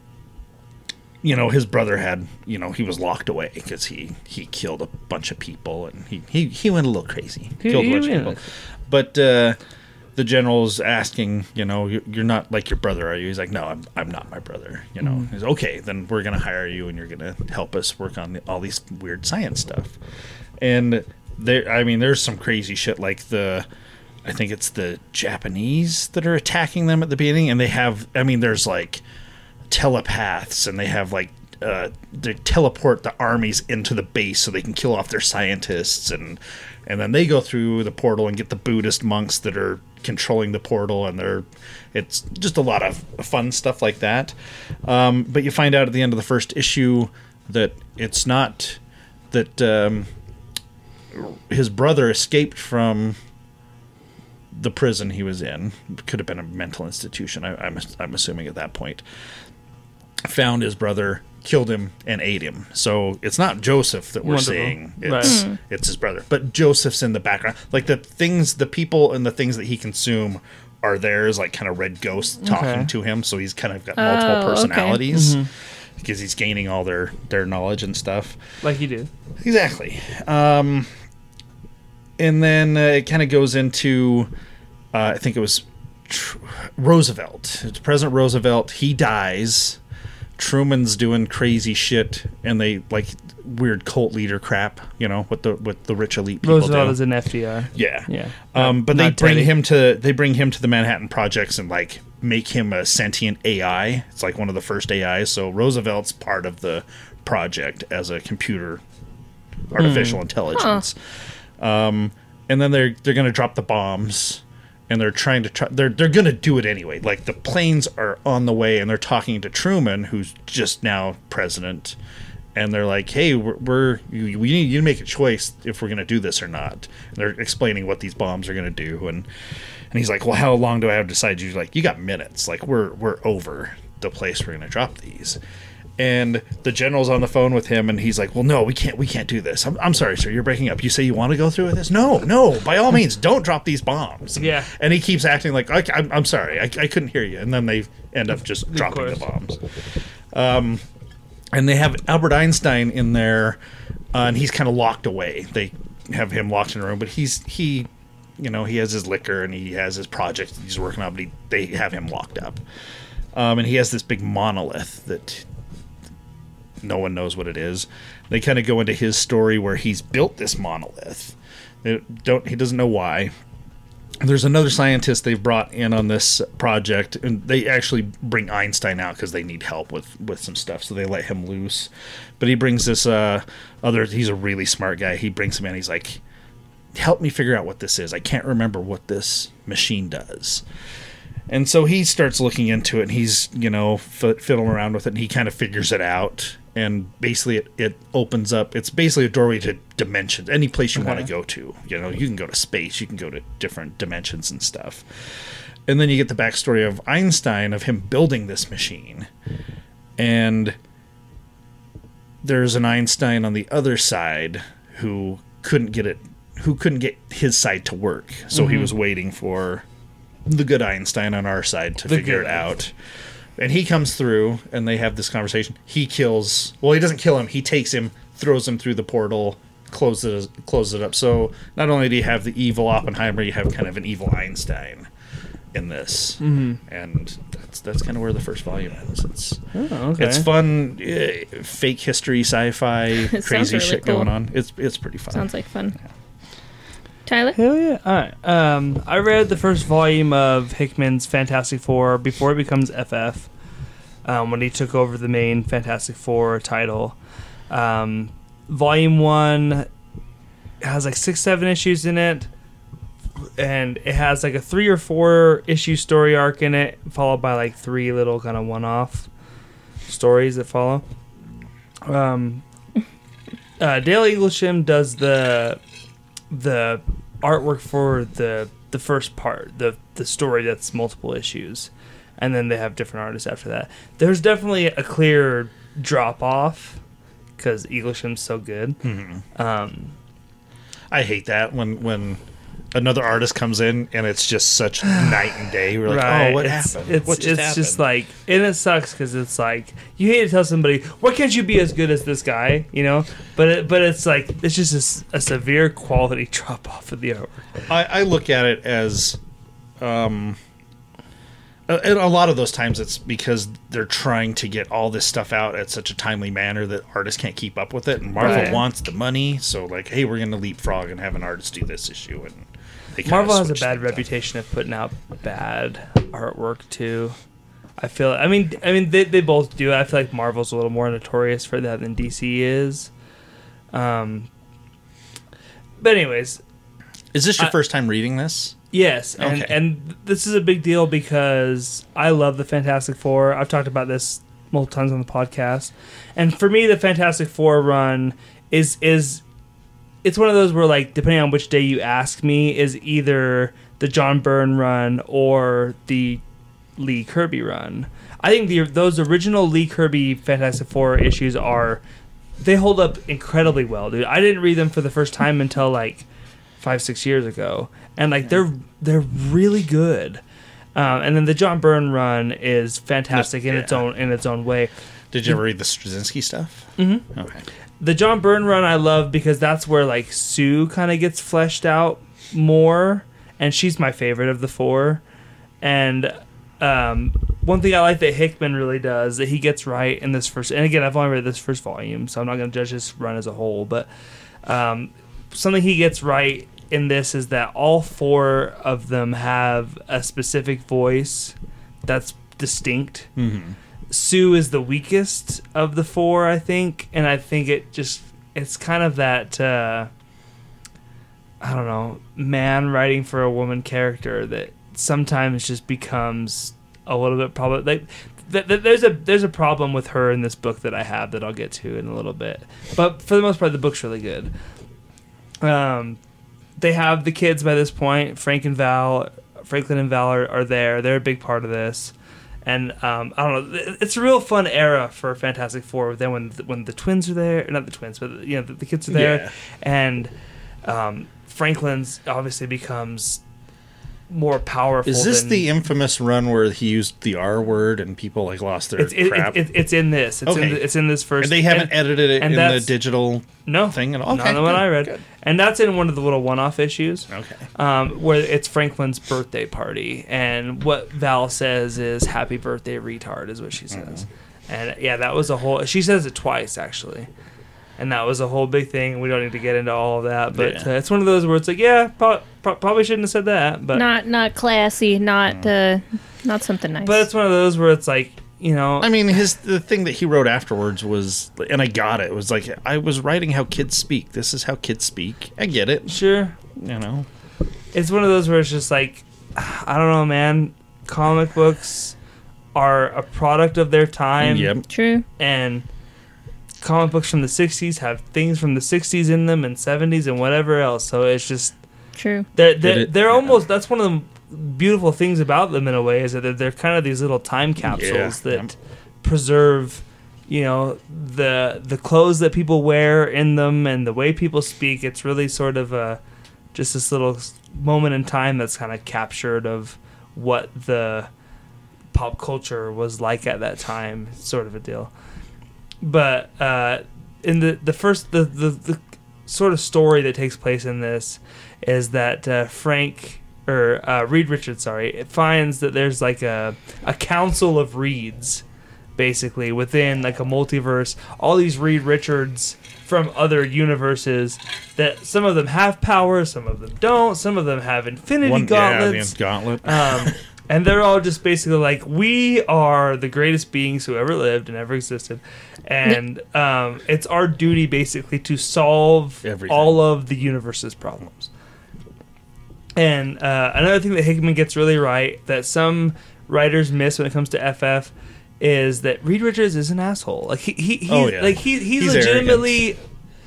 you know his brother had you know he was locked away because he he killed a bunch of people and he he, he went a little crazy He- killed a bunch of people but uh the general's asking you know "You- you're not like your brother are you? He's like no i'm, I'm not my brother you know. He's okay then we're gonna hire you and you're gonna help us work on the, all these weird science stuff. And there i mean there's some crazy shit like the i think it's the japanese that are attacking them at the beginning and they have i mean there's like telepaths and they have like uh, they teleport the armies into the base so they can kill off their scientists and and then they go through the portal and get the Buddhist monks that are controlling the portal and they're it's just a lot of fun stuff like that. Um, but you find out at the end of the first issue that it's not that um, his brother escaped from the prison he was in. Could have been a mental institution. I, I'm I'm assuming at that point found his brother, killed him, and ate him. So it's not Joseph that we're Wonderful. seeing; Right. it's it's his brother. But Joseph's in the background. Like the things, the people, and the things that he consume are theirs, like kind of red ghosts talking Okay. to him. So he's kind of got multiple Oh, okay. personalities because he's gaining all their their knowledge and stuff. like you do. Exactly. Um, and then uh, it kind of goes into, uh, I think it was Tr- Roosevelt. It's President Roosevelt. He dies. Truman's doing crazy shit, and they like weird cult leader crap. You know what the what the rich elite people Roosevelt do. is an FDR. yeah, Yeah. Um, but they bring Teddy. him to they bring him to the Manhattan Projects and like make him a sentient AI. It's like one of the first AIs. So Roosevelt's part of the project as a computer artificial intelligence. Um, and then they're they're gonna drop the bombs, and they're trying to try. They're they're gonna do it anyway. Like the planes are on the way, and they're talking to Truman, who's just now president. And they're like, "Hey, we're, we're we need you to make a choice if we're going to do this or not." And they're explaining what these bombs are going to do, and and he's like, "Well, how long do I have to decide?" You're like, "You got minutes. Like we're we're over the place we're going to drop these." And the general's on the phone with him, and he's like, "Well, no, we can't. We can't do this. I'm, I'm sorry, sir. You're breaking up. You say you want to go through with this? No, no. By all means, don't drop these bombs." And, Yeah. And he keeps acting like, I, I'm, "I'm sorry. I, I couldn't hear you." And then they end up just dropping the bombs. Um, and they have Albert Einstein in there, uh, and he's kind of locked away. They have him locked in a room, but he's he, you know, he has his liquor and he has his project he's working on, but he, they have him locked up. Um, and he has this big monolith that no one knows what it is. They kind of go into his story where he's built this monolith. They don't he doesn't know why. There's another scientist they've brought in on this project, and they actually bring Einstein out because they need help with with some stuff. So they let him loose, but he brings this uh, other. He's a really smart guy. He brings him in. He's like, "Help me figure out what this is. I can't remember what this machine does." And so he starts looking into it, and he's you know f- fiddling around with it, and he kind of figures it out. And basically, it, it opens up. It's basically a doorway to dimensions. Any place you want to go to. You know, you can go to space. You can go to different dimensions and stuff. And then you get the backstory of Einstein of him building this machine, and there's an Einstein on the other side who couldn't get it, who couldn't get his side to work. So he mm-hmm. was waiting for the good Einstein on our side to The figure it out. And he comes through, and they have this conversation. He kills. Well, he doesn't kill him. He takes him, throws him through the portal, closes it, closes it up. So not only do you have the evil Oppenheimer, you have kind of an evil Einstein in this, mm-hmm. and that's that's kind of where the first volume ends. It's Oh, okay. it's fun, eh, fake history, sci-fi, [LAUGHS] crazy really shit cool. going on. It's it's pretty fun. Sounds like fun. Tyler? Hell yeah! All right. Um, I read the first volume of Hickman's Fantastic Four before it becomes FF. Um, when he took over the main Fantastic Four title, um, volume one has like six, seven issues in it, and it has like a three or four issue story arc in it, followed by like three little kind of one-off stories that follow. Um, uh, Dale Eaglesham does the the artwork for the the first part, the the story that's multiple issues, and then they have different artists after that. There's definitely a clear drop off because Eaglesham's so good. Mhm. Um, I hate that when when another artist comes in and it's just such night and day. We're like, oh, what it's, happened? It's, what just it's happened? just like, and it sucks because it's like you hate to tell somebody, why can't you be as good as this guy? You know, but it, but it's like it's just a severe quality [LAUGHS] drop off of the artwork. I, I look at it as, um, a- and a lot of those times it's because they're trying to get all this stuff out at such a timely manner that artists can't keep up with it, and Marvel Right. wants the money, so like, hey, we're going to leapfrog and have an artist do this issue, and Marvel has a bad things up. reputation of putting out bad artwork too. I feel. I mean, I mean, they, they both do. I feel like Marvel's a little more notorious for that than DC is. Um. But anyways, Is this your I- first time reading this? Yes, and Okay. and this is a big deal because I love the Fantastic Four. I've talked about this multiple times on the podcast, and for me, the Fantastic Four run is is it's one of those where like depending on which day you ask me, is either the John Byrne run or the Lee Kirby run. I think the those original Lee Kirby Fantastic Four issues are they hold up incredibly well, dude. I didn't read them for the first time until like five six years ago, and like they're they're really good. Um, and then the John Byrne run is fantastic in its own in its own way. Did you ever read the Straczynski stuff? Mm-hmm. Okay. The John Byrne run I love because that's where like Sue kind of gets fleshed out more, and she's my favorite of the four. And um, one thing I like that Hickman really does that he gets right in this first, and again I've only read this first volume, so I'm not going to judge this run as a whole, but um, something he gets right in this is that all four of them have a specific voice that's distinct. Mm-hmm. Sue is the weakest of the four, I think, and I think it just it's kind of that uh, I don't know man writing for a woman character that sometimes just becomes a little bit probably like th- th- there's a there's a problem with her in this book that I have that I'll get to in a little bit, but for the most part the book's really good. Um, they have the kids by this point. Frank and Val, Franklin and Val are, are there. They're a big part of this and um, I don't know. It's a real fun era for Fantastic Four. Then when the, when the twins are there, not the twins, but you know the, the kids are there, Yeah. and um, Franklin's obviously becomes more powerful. Is this than- the infamous run where he used the R word and people like lost their It's crap? it, it, it's in this. It's in Okay. the, it's in this first. and they haven't and- edited it in the digital no thing at all. Not the one I read, good. and that's in one of the little one-off issues. Okay. um, where it's Franklin's birthday party, and what Val says is "Happy birthday, retard," is what she says, and yeah, that was a whole. She says it twice actually, and that was a whole big thing. We don't need to get into all of that, but Yeah. uh, it's one of those where it's like, yeah, pro- pro- probably shouldn't have said that, but not not classy, not uh, not something nice. but it's one of those where it's like, you know, I mean, his the thing that he wrote afterwards was, and I got it. it was like I was writing how kids speak. This is how kids speak. I get it. sure, You know. it's one of those where it's just like, [SIGHS] I don't know, man. Comic books are a product of their time. Yep. True. and comic books from the 60s have things from the 60s in them and 70s and whatever else so it's just True. they're they're, it- they're yeah. almost that's one of the beautiful things about them in a way is that they're, they're kind of these little time capsules Yeah, that yep. preserve you know the the clothes that people wear in them and the way people speak it's really sort of a just this little moment in time that's kind of captured of what the pop culture was like at that time sort of a deal but uh, in the the first the, the the sort of story that takes place in this is that uh, Frank or uh, Reed Richards, sorry, it finds that there's like a a council of Reeds, basically within like a multiverse. All these Reed Richards from other universes that some of them have powers, some of them don't, some of them have infinity One, gauntlets. Yeah, gauntlet. [LAUGHS] Um, and they're all just basically like, we are the greatest beings who ever lived and ever existed. And um, it's our duty basically to solve Everything. all of the universe's problems. And uh, another thing that Hickman gets really right that some writers miss when it comes to FF is that Reed Richards is an asshole. Like he, he he's, Oh, yeah. like he, he's, He's legitimately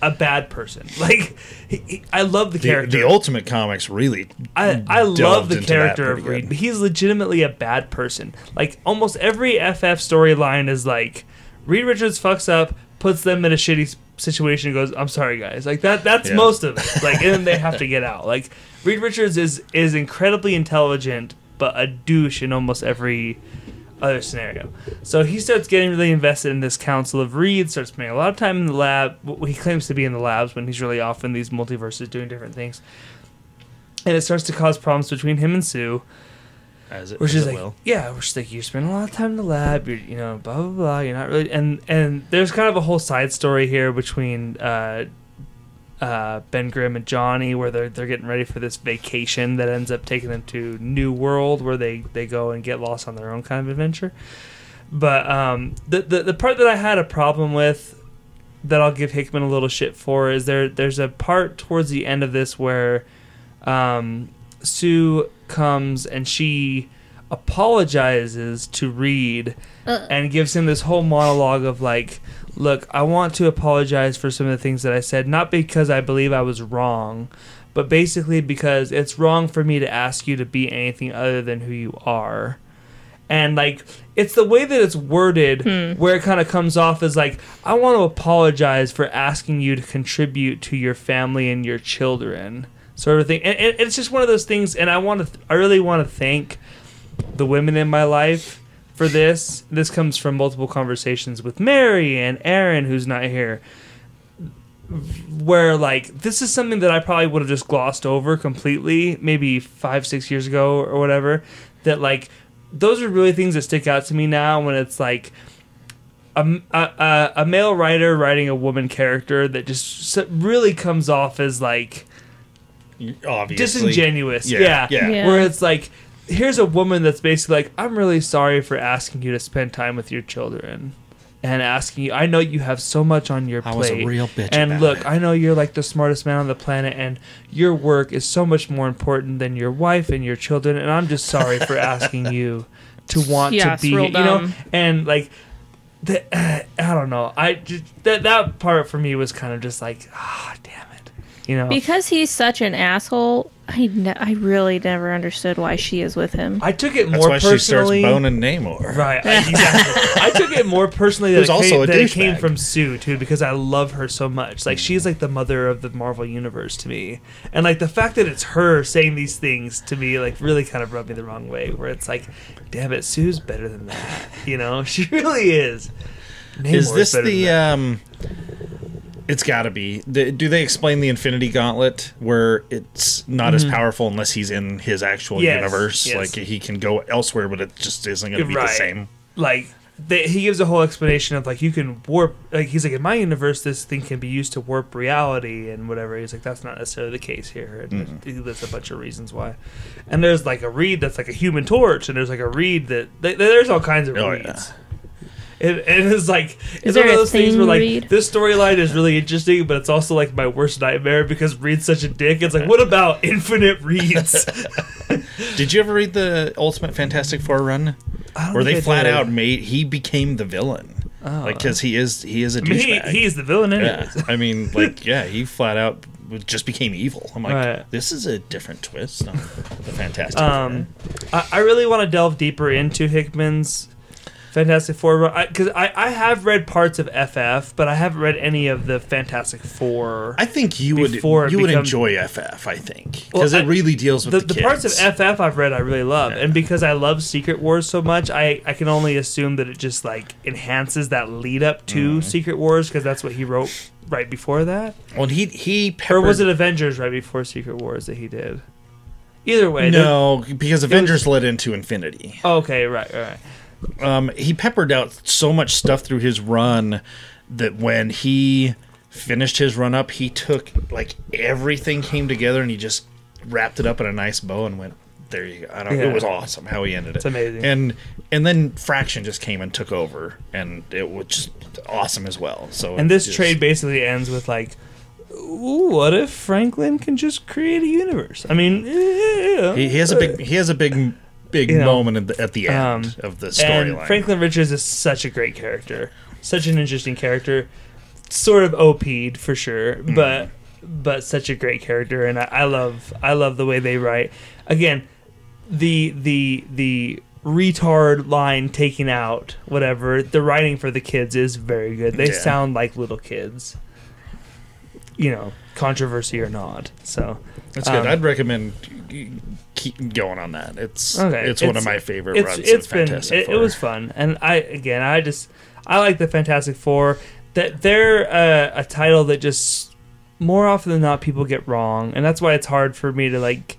a bad person. [LAUGHS] Like he, he- I love the the, character. the Ultimate Comics really. I, I love the character of Reed, good. he's legitimately a bad person. Like almost every FF storyline is like Reed Richards fucks up, puts them in a shitty situation and goes, "I'm sorry, guys." Like that. That's Yeah. most of it. [LAUGHS] Like, and then they have to get out. Like Reed Richards is is incredibly intelligent, but a douche in almost every other scenario. So he starts getting really invested in this Council of Reed. Starts spending a lot of time in the lab. He claims to be in the labs when he's really off in these multiverses doing different things. And it starts to cause problems between him and Sue. As it, Which is like, will. yeah, which is like you spend a lot of time in the lab. You're, you know, blah blah blah. You're not really, and and there's kind of a whole side story here between uh, uh, Ben Grimm and Johnny, where they're they're getting ready for this vacation that ends up taking them to New World, where they they go and get lost on their own kind of adventure. But um, the, the the part that I had a problem with, that I'll give Hickman a little shit for, is there there's a part towards the end of this where um, Sue comes and she apologizes to Reed uh. and gives him this whole monologue of like, look, I want to apologize for some of the things that I said, not because I believe I was wrong, but basically because it's wrong for me to ask you to be anything other than who you are. And like it's the way that it's worded hmm. where it kind of comes off as like I want to apologize for asking you to contribute to your family and your children sort of thing. And, and it's just one of those things and I want to I really want to thank the women in my life for this. This comes from multiple conversations with Mary and Aaron, who's not here. Where like this is something that I probably would have just glossed over completely, maybe five, six years ago or whatever. That like those are really things that stick out to me now when it's like a, a, a male writer writing a woman character that just really comes off as like Obviously, disingenuous. Yeah, Yeah, yeah. Yeah. Where it's like, here's a woman that's basically like, I'm really sorry for asking you to spend time with your children. And asking you, I know you have so much on your I plate. was a real bitch And about look, it. I know you're like the smartest man on the planet, and your work is so much more important than your wife and your children. And I'm just sorry for [LAUGHS] asking you to want Yeah, to be, real you know. And like, the, [SIGHS] I don't know. I just, that that part for me was kind of just like, ah, damn it, you know. Because he's such an asshole, I, ne- I really never understood why she is with him. I took it That's more why she starts personally. boning Namor. Right, I, [LAUGHS] exactly. I took it more personally that, it, also came, a that it came from Sue too, because I love her so much. Like she's like the mother of the Marvel universe to me, and like the fact that it's her saying these things to me, like really kind of rubbed me the wrong way. Where it's like, damn it, Sue's better than that. You know, [LAUGHS] she really is. Is this the? than that. um It's got to be. Do they explain the Infinity Gauntlet where it's not as powerful unless he's in his actual Mm-hmm. Yes, universe? yes. Like he can go elsewhere, but it just isn't going to be Right. the same. like they, he gives a whole explanation of like you can warp like he's like in my universe this thing can be used to warp reality and whatever he's like that's not necessarily the case here and he lists a bunch of reasons why and there's like a reed that's like a human torch and there's like a reed that th- there's all kinds of Oh, reeds it, it is like it's one of a those things where like Reed? this storyline is really interesting, but it's also like my worst nightmare because Reed's such a dick. It's like, what about infinite Reeds? [LAUGHS] [LAUGHS] Did you ever read the Ultimate Fantastic Four run I where they flat out made he became the villain? Like because he is he is a I mean, he, douchebag. he's the villain, yeah. I mean, like [LAUGHS] yeah, he flat out just became evil. I'm like, Right. this is a different twist on the Fantastic Um, Four. I, I really want to delve deeper into Hickman's Fantastic Four because I, I, have read parts of FF, but I haven't read any of the Fantastic Four. I think you would you would enjoy FF. I think Well, because I- it really deals with the, the, the parts of. FF I've read I really love, Yeah. and because I love Secret Wars so much, I, I can only assume that it just like enhances that lead up to Mm. Secret Wars because that's what he wrote right before that, Well, he he or was it Avengers right before Secret Wars that he did? Either way, no because Avengers led into Infinity. Okay, right, right. Um, he peppered out so much stuff through his run that when he finished his run up, he took like everything came together and he just wrapped it up in a nice bow and went. There you go. I don't. Yeah. It was awesome how he ended it. It's amazing. And and then Fraction just came and took over, and it was just awesome as well. So And this just- trade basically ends with like, what if Franklin can just create a universe? I mean, yeah. he, he has a big he has a big big You know, moment at the, at the end um, of the storyline. Franklin Richards is such a great character, such an interesting character, sort of OP'd for sure, Mm-hmm. but but such a great character, and I, I love I love the way they write. Again, the the the retard line taking out whatever the writing for the kids is very good. They Yeah. sound like little kids. you know, controversy or not. So That's good. Um, I'd recommend keep going on that. It's Okay, it's, one of my favorite it's runs. it's been Fantastic it, it was fun, and I again I just I like the Fantastic Four. That they're uh, a title that just more often than not people get wrong, and that's why it's hard for me to like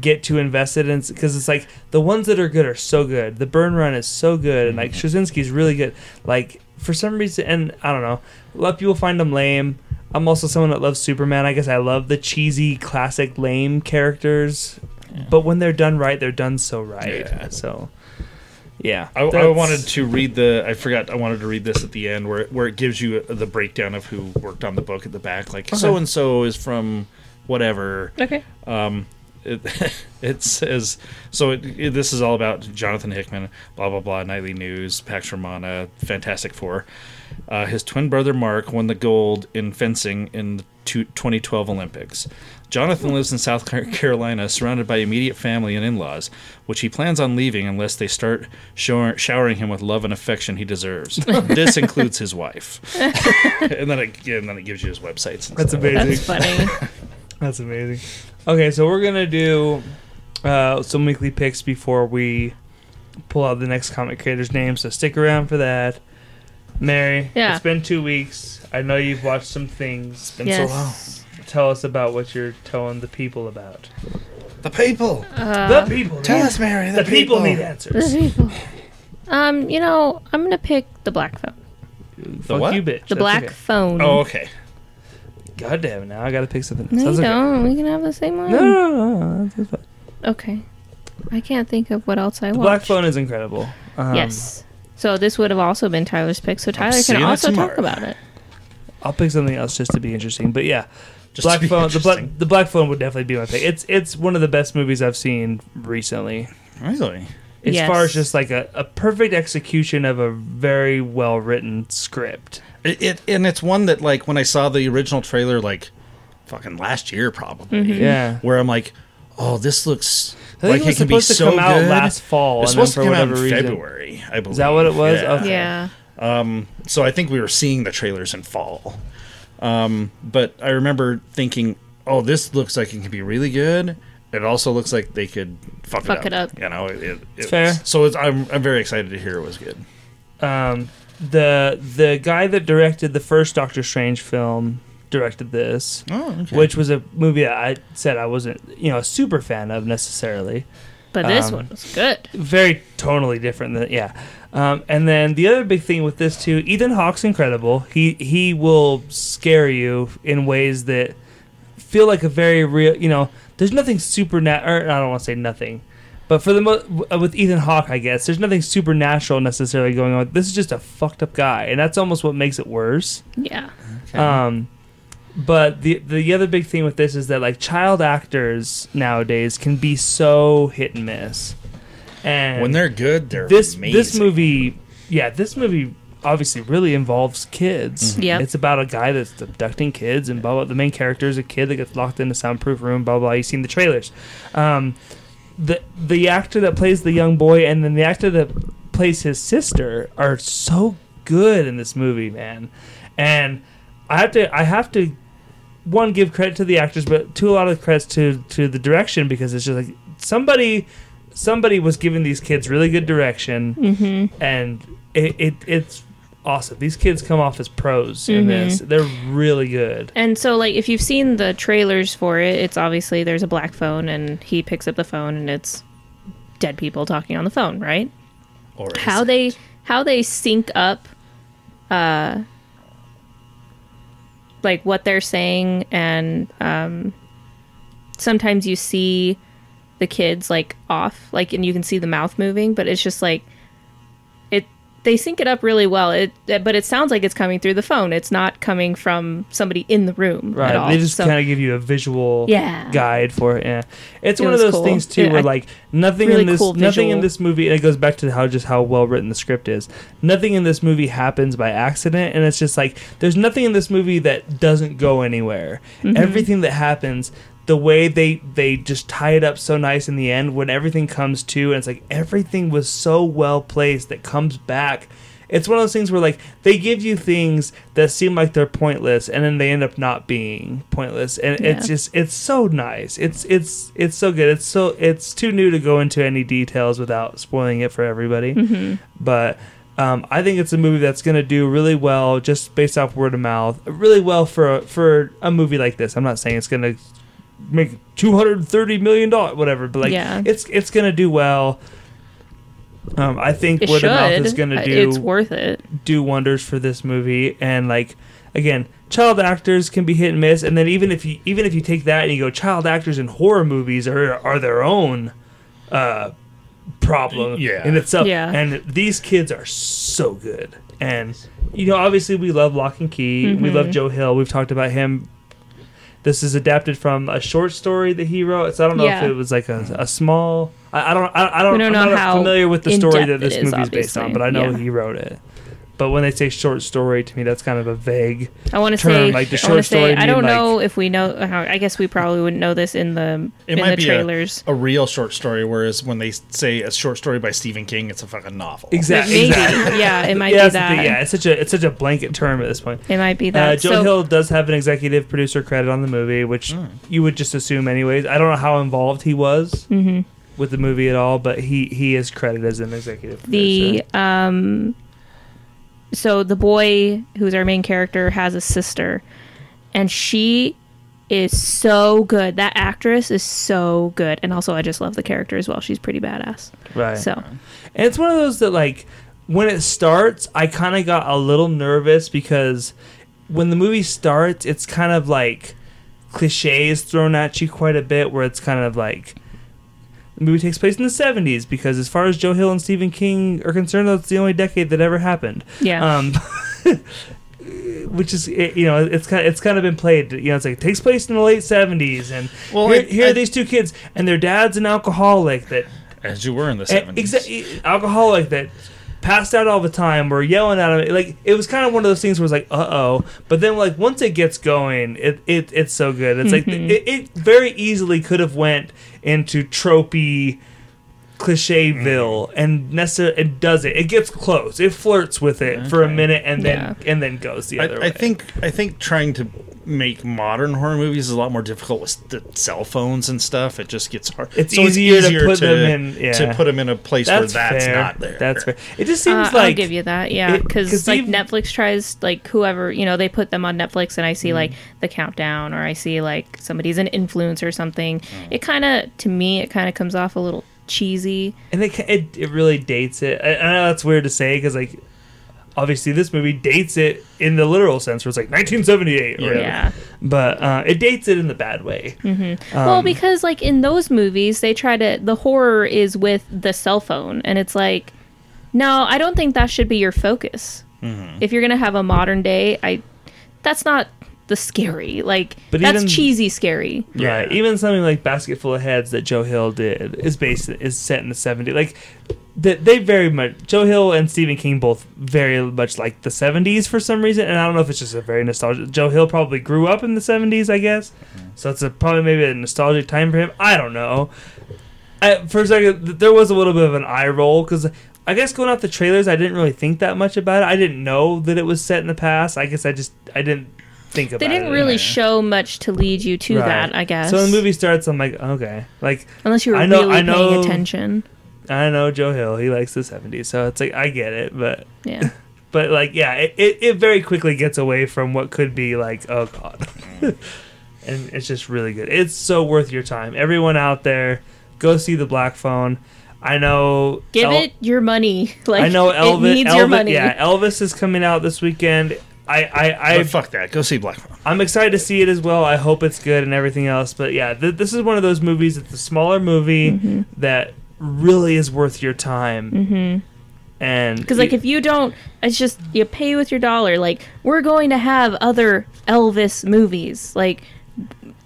get too invested in because it's like the ones that are good are so good. The Byrne Run is so good, and like Mm-hmm. Straczynski's really good. Like for some reason, and I don't know, a lot of people find them lame. I'm also someone that loves Superman. I guess I love the cheesy, classic, lame characters, but when they're done right, they're done so right. Yeah. So, yeah, I, I wanted to read the. I forgot. I wanted to read this at the end where where it gives you the breakdown of who worked on the book at the back. Like so and so is from whatever. Okay. Um, it, [LAUGHS] it says so. It, it- this is all about Jonathan Hickman. Blah blah blah. Nightly News. Pax Romana. Fantastic Four. Uh, his twin brother Mark won the gold in fencing in the two- 2012 Olympics. Jonathan lives in South Carolina, surrounded by immediate family and in-laws, which he plans on leaving unless they start shower- showering him with love and affection he deserves. [LAUGHS] this includes his wife, [LAUGHS] and then it and then it gives you his websites. That's stuff. amazing. That's funny. That's amazing. Okay, so we're gonna do uh, some weekly picks before we pull out the next comic creator's name. So stick around for that. Mary, Yeah. it's been two weeks. I know you've watched some things. Been yes. so long. Tell us about what you're telling the people about. The people. Uh, the people. Tell need, us, Mary. The, people, need answers. the answers. people. Um, you know, I'm gonna pick the black phone. Fuck what? you, bitch. The That's black okay. phone. Oh, okay. God damn it! Now I gotta pick something. no, else. you That's don't. We can have the same one. No, no, no, no, that's. Okay. I can't think of what else I want. black phone is incredible. Um, yes. So this would have also been Tyler's pick. So Tyler can also talk about it. I'll pick something else just to be interesting. But yeah, Just Black Phone. The black the Black Phone would definitely be my pick. It's it's one of the best movies I've seen recently. Really? As Yes. far as just like a, a perfect execution of a very well written script. It, it and it's one that like when I saw the original trailer like fucking last year probably Mm-hmm. Yeah. where I'm like oh this looks I think like it was it can be supposed to so come out good. last fall, It's and supposed for to come out in reason, February, I believe. Is that what it was? Yeah. Okay. Yeah. Um, so I think we were seeing the trailers in fall. Um, but I remember thinking, oh, this looks like it can be really good. It also looks like they could fuck, Fuck it, up. it up. You know, it, it, it's fair. So it's, I'm I'm very excited to hear it was good. Um, the the guy that directed the first Doctor Strange film directed this, Oh, okay. which was a movie that I said I wasn't you know a super fan of necessarily. But this Um, one was good. very tonally different than yeah um, and then the other big thing with this too ethan hawke's incredible he he will scare you in ways that feel like a very real you know there's nothing supernatural i don't want to say nothing but for the mo- with ethan hawke i guess there's nothing supernatural necessarily going on this is just a fucked up guy and that's almost what makes it worse Yeah. um, but the the other big thing with this is that like child actors nowadays can be so hit and miss, and when they're good, they're this amazing. this movie, yeah, this movie obviously really involves kids. Yep. it's about a guy that's abducting kids, and blah blah. The main character is a kid that gets locked in a soundproof room. Blah blah. You've seen the trailers. Um, the the actor that plays the young boy and then the actor that plays his sister are so good in this movie, man. And I have to I have to one give credit to the actors, but two a lot of credits to to the direction because it's just like somebody somebody was giving these kids really good direction Mm-hmm. and it, it it's awesome. These kids come off as pros in Mhm. this. They're really good. And so, like, if you've seen the trailers for it, it's obviously there's a black phone, and he picks up the phone, and it's dead people talking on the phone, right? Or How it? they how they sync up, uh, like what they're saying, and um, sometimes you see the kids like off, like, and you can see the mouth moving, but it's just like. They sync it up really well. It, but it sounds like it's coming through the phone. It's not coming from somebody in the room Right. at all. They just So- kind of give you a visual Yeah. guide for it. Yeah. It's It one of those cool. things too Yeah, where like nothing really in this cool nothing in this movie and it goes back to how just how well written the script is. Nothing in this movie happens by accident and it's just like there's nothing in this movie that doesn't go anywhere. Mm-hmm. Everything that happens the way they they just tie it up so nice in the end when everything comes to and it's like everything was so well placed that comes back. It's one of those things where like they give you things that seem like they're pointless and then they end up not being pointless and it's just it's so nice. It's it's it's so good. It's so it's too new to go into any details without spoiling it for everybody. But um, I think it's a movie that's going to do really well just based off word of mouth. Really well for a, for a movie like this. I'm not saying it's going to make 230 million dollars whatever, but like Yeah. it's it's going to do well. Um, I think It word should. of mouth is going to Uh, do It's worth it. do wonders for this movie and like again child actors can be hit and miss and then even if you even if you take that and you go child actors in horror movies are are their own uh problem Yeah. in itself Yeah. and these kids are so good and you know obviously we love lock and key we love joe hill we've talked about him this is adapted from a short story that he wrote so i don't know Yeah. if it was like a, a small i, I don't i, I don't, We don't i'm know not how familiar with the story that this movie is based on but i know Yeah. he wrote it but when they say short story to me that's kind of a vague I want to term, say, like the short want to say, story I don't mean, know if we know. How, I guess we probably wouldn't know this in the It in might the be trailers. A, a real short story, whereas when they say a short story by Stephen King, it's a fucking novel. exactly Maybe, exactly yeah, it might yeah, be that. yeah it's such a it's such a blanket term at this point It might be that. Uh, Joe so, Hill does have an executive producer credit on the movie, which Hmm. you would just assume anyways. I don't know how involved he was Mm-hmm. with the movie at all, but he he is credited as an executive the um so the boy who's our main character has a sister and she is so good. That actress is so good and also i just love the character as well. She's pretty badass. Right. so. And it's one of those that like when it starts, I kind of got a little nervous because when the movie starts, it's kind of like cliches thrown at you quite a bit where it's kind of like the movie takes place in the 70s because as far as Joe Hill and Stephen King are concerned, that's the only decade that ever happened. yeah Um, [LAUGHS] which is you know it's kind of, it's kind of been played you know it's like it takes place in the late 70s and Well, here, I- here I- are these two kids and their dad's an alcoholic that As you were in the Eh, 70s. Exa- alcoholic that passed out all the time. We're yelling at him. Like it was kind of one of those things where it's like, uh oh. But then like once it gets going, it, it it's so good. It's like Mm-hmm. it, it very easily could have went into tropey clicheville and Nessa it does it. It gets close. It flirts with it for a minute and then Yeah. and then goes the other I, way. I think I think trying to make modern horror movies is a lot more difficult with the cell phones and stuff. It just gets hard. It's easier to put them in- yeah. to put them in a place that's where that's fair. not there. That's fair. It just seems Uh, like I'll give you that, yeah, it- because 'cause like even- Netflix tries like whoever you know they put them on Netflix and I Mm. see like the countdown or I see like somebody's an influencer or something. Mm. It kind of to me it kind of comes off a little cheesy. and it it, it really dates it. I, I know that's weird to say because like obviously this movie dates it in the literal sense where it's like 1978 or Yeah. whatever. But uh, it dates it in the bad way. well, Um, because like in those movies they try to the horror is with the cell phone and it's like no, I don't think that should be your focus. Mm-hmm. If you're going to have a modern day, I that's not the scary. Like But that's even- cheesy scary. Yeah. Right. Even something like Basket Full of Heads that Joe Hill did is based is set in the 70s. Like that they very much Joe Hill and Stephen King both very much like the 70s for some reason, and I don't know if it's just a very nostalgic. Joe Hill probably grew up in the 70s, I guess, mm-hmm. so it's a, probably maybe a nostalgic time for him. I don't know. I, for a second, there was a little bit of an eye roll because. I guess going off the trailers, I didn't really think that much about it. I didn't know that it was set in the past. I guess I just I didn't think about They didn't really yeah. show much to lead you to Right. that, I guess. So when the movie starts, I'm like, okay, like Unless you were I know- really I know- paying attention. I know Joe Hill, he likes the '70s, so it's like I get it, but Yeah. [LAUGHS] but like yeah, it, it, it very quickly gets away from what could be like oh god, [LAUGHS] and it's just really good. It's so worth your time. Everyone out there, go see the Black Phone. I know. Give El- it your money. [LAUGHS] Like I know Elvis. it needs Elvis your money. Yeah, Elvis is coming out this weekend. I I, I But fuck that. Go see Black Phone. I'm excited to see it as well. I hope it's good and everything else. But yeah, th- this is one of those movies. It's a smaller movie Mm-hmm. that really is worth your time. Mm-hmm. And Because like if you don't, it's just you pay with your dollar. Like we're going to have other Elvis movies. Like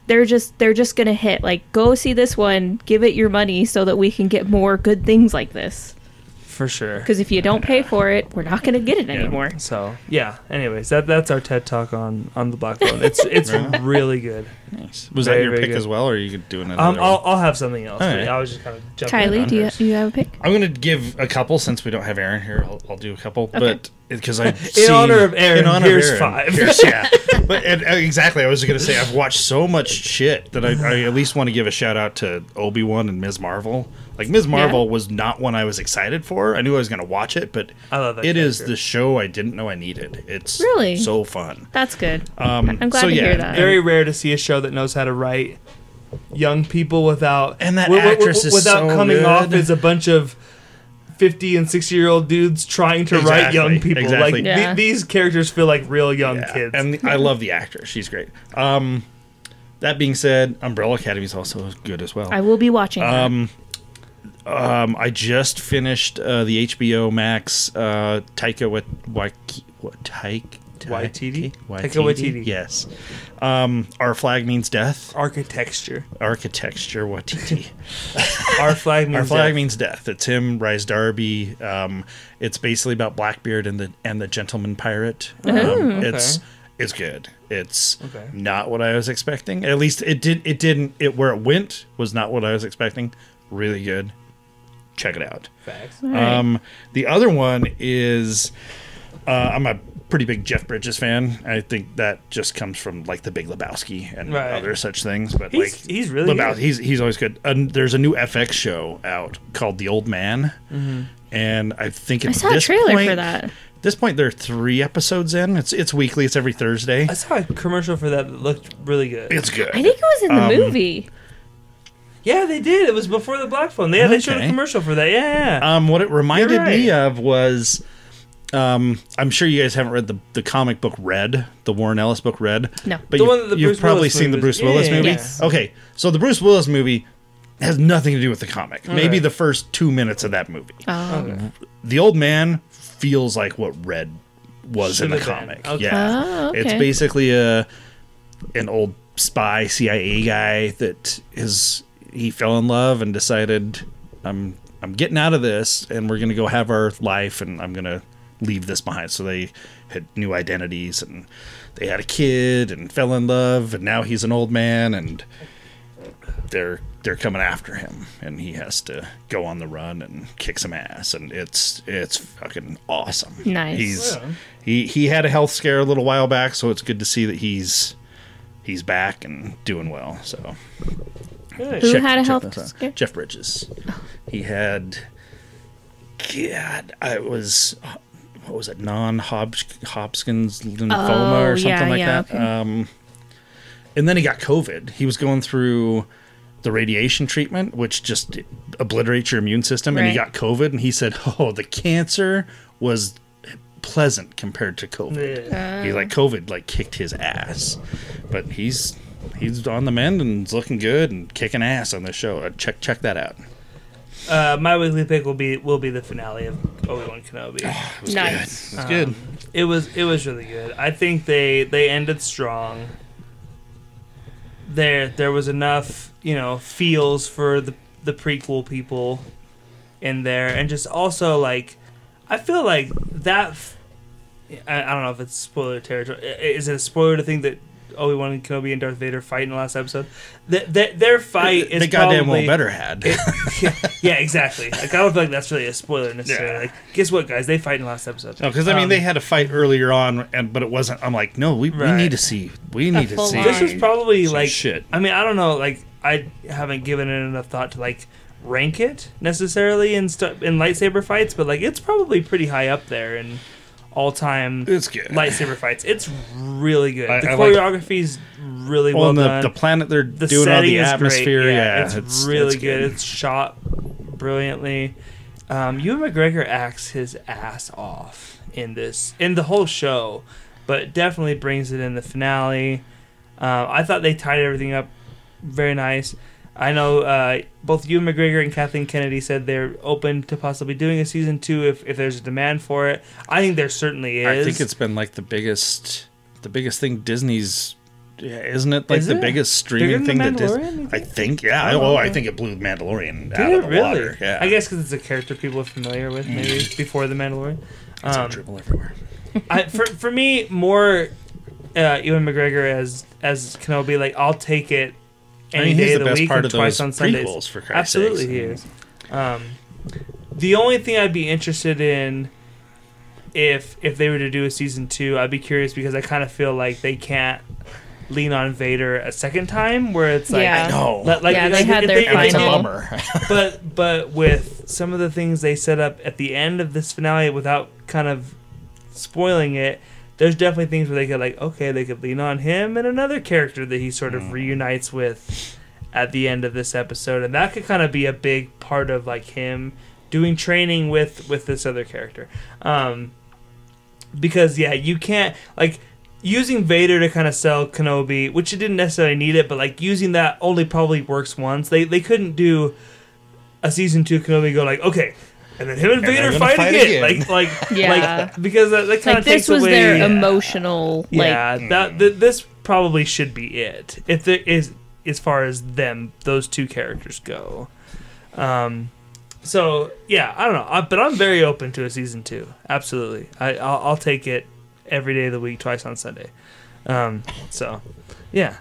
they're just they're just gonna hit. Like go see this one, give it your money so that we can get more good things like this. For sure. Because if you don't pay for it, we're not going to get it anymore. So yeah. Anyways, that that's our TED talk on on the Black Phone. It's [LAUGHS] it's really good. Nice. Was Very, that your very pick good. as well, or are you doing another? Um, one? I'll I'll have something else. All but right. I was just kind of jumping. Kylie, on do you, hers. do you have a pick? I'm going to give a couple since we don't have Aaron here. I'll, I'll do a couple, but because I In honor of Aaron, here's five. Here's, [LAUGHS] yeah, but and, uh, exactly. I was going to say I've watched so much shit that I, I at least want to give a shout out to Obi Wan and Ms. Marvel. Like Ms. Marvel was not one I was excited for. I knew I was going to watch it, but I love that it is the show I didn't know I needed. It's Really? so fun. That's good. Um, I'm glad so to yeah, hear that. Very rare to see a show that knows how to write young people without And that wi- wi- actress is without so coming good. off as a bunch of. 50 and 60 year old dudes trying to write young people. exactly. Like Yeah. th- these characters feel like real young Yeah, kids. And I love the actress. She's great. Um, that being said, Umbrella Academy is also good as well. I will be watching. that. Um, um, I just finished uh, the HBO Max uh, Taika Wat Waiki- what Taika Waititi? Waititi? Taika Waititi. Yes. Um, Our flag means death. Architecture. Architecture Watiti. [LAUGHS] Our flag means Our flag death. means death. It's him, Rhys Darby. Um, it's basically about Blackbeard and the and the gentleman pirate. Um, It's it's good. It's Okay. not what I was expecting. At least it did. It didn't. It where it went was not what I was expecting. Really good. Check it out. Facts. All right. Um, the other one is uh, I'm a pretty big Jeff Bridges fan. I think that just comes from like the Big Lebowski and Right. other such things. But He's- like he's really Lebowski, good. he's he's always good. And there's a new FX show out called The Old Man, and I think at I saw a this trailer point, for that. At this point, there are three episodes in. It's it's weekly. It's every Thursday. I saw a commercial for that that looked really good. It's good. I think it was in the Um, movie. Yeah, they did. It was before the Black Phone. They, yeah, they showed a commercial for that. Yeah, yeah. Um, what it reminded You're me of was, um, I'm sure you guys haven't read the, the comic book Red, the Warren Ellis book Red. No. but The you, one that the you've Bruce probably Willis seen the Bruce Willis yeah, yeah, movie. Yes. Okay, so the Bruce Willis movie has nothing to do with the comic. Maybe Okay. the first two minutes of that movie. Oh. Okay. The old man feels like what Red was in the Should have been. comic. Okay. Yeah, Oh, it's basically a an old spy CIA guy that is he fell in love and decided I'm I'm getting out of this and we're gonna go have our life and I'm gonna leave this behind. So they had new identities and they had a kid and fell in love and now he's an old man and they're they're coming after him and he has to go on the run and kick some ass and it's it's fucking awesome. Nice. He's Right on. he he had a health scare a little while back, so it's good to see that he's he's back and doing well. So Good. Who had a health this scare? Jeff Bridges. He had God, I was what was it, non Hodgkin's lymphoma Oh, or something yeah, like yeah, that. okay. Um, and then he got COVID. He was going through the radiation treatment, which just obliterates your immune system, and he got COVID. And he said, [LAUGHS] "Oh, the cancer was pleasant compared to COVID." Yeah. He's like COVID like kicked his ass, but he's he's on the mend and is looking good and kicking ass on this show. Uh, check check that out. Uh, my weekly pick will be will be the finale of Obi Wan Kenobi. It was Nice. good. It was good. Um, It was it was really good. I think they they ended strong. There there was enough you know feels for the the prequel people in there, and just also like I feel like that. f- I, I don't know if it's spoiler territory. Is it a spoiler to think that Obi Wan Kenobi and Darth Vader fight in the last episode? Th th their fight is they goddamn probably, well better had. [LAUGHS] yeah, yeah, exactly. Like I don't feel like that's really a spoiler necessarily. Yeah. Like, guess what, guys? They fight in the last episode. No, because I mean Um, they had a fight earlier on, and but it wasn't. I'm like, no, we, we need to see. We need to see. This was probably Some like shit. I mean, I don't know. Like I haven't given it enough thought to like rank it necessarily in stu- in lightsaber fights, but like it's probably pretty high up there in all time It's good. lightsaber fights. It's really good. I- the I like- choreography's really well on the, done. the planet they're the doing all setting the atmosphere. Great. Yeah, it's, really good. It's shot brilliantly. Um, Ewan McGregor acts his ass off in this, in the whole show, but definitely brings it in the finale. Uh, I thought they tied everything up very nice. I know uh, both Ewan McGregor and Kathleen Kennedy said they're open to possibly doing a season two if, if there's a demand for it. I think there certainly is. I think it's been like the biggest, the biggest thing Disney's Yeah, isn't it like Is the it? biggest streaming thing that Dis- Mandalorian, you I think, yeah. Oh, Oh, I think it blew Mandalorian Did out of the really? water. Yeah, I guess because it's a character people are familiar with, maybe before the Mandalorian. it's Um, dribble everywhere. [LAUGHS] I, for for me, more uh, Ewan McGregor as as Kenobi. Like I'll take it I any mean, day he's of the the best week part or of twice those on Sundays. for Christ's Absolutely, sakes. he is. Um, the only thing I'd be interested in if if they were to do a season two, I'd be curious because I kind of feel like they can't lean on Vader a second time, where it's like Yeah. I know. Like, like, Yeah, they like, had if their if it's a final- bummer. [LAUGHS] [LAUGHS] but but with some of the things they set up at the end of this finale without kind of spoiling it there's definitely things where they could like okay they could lean on him and another character that he sort of Mm. reunites with at the end of this episode and that could kind of be a big part of like him doing training with with this other character um because yeah you can't like using Vader to kind of sell Kenobi, which it didn't necessarily need it, but like using that only probably works once. They they couldn't do a season two Kenobi go like okay, and then him and, And Vader gonna fight, fight again. again. like like [LAUGHS] Yeah. like because that, that kind Like of this was away, their yeah. emotional. Like Yeah, that th- this probably should be it if there is as far as them those two characters go. Um, so yeah, I don't know, I, but I'm very open to a season two. Absolutely, I I'll, I'll take it every day of the week, twice on Sunday. Um, so yeah,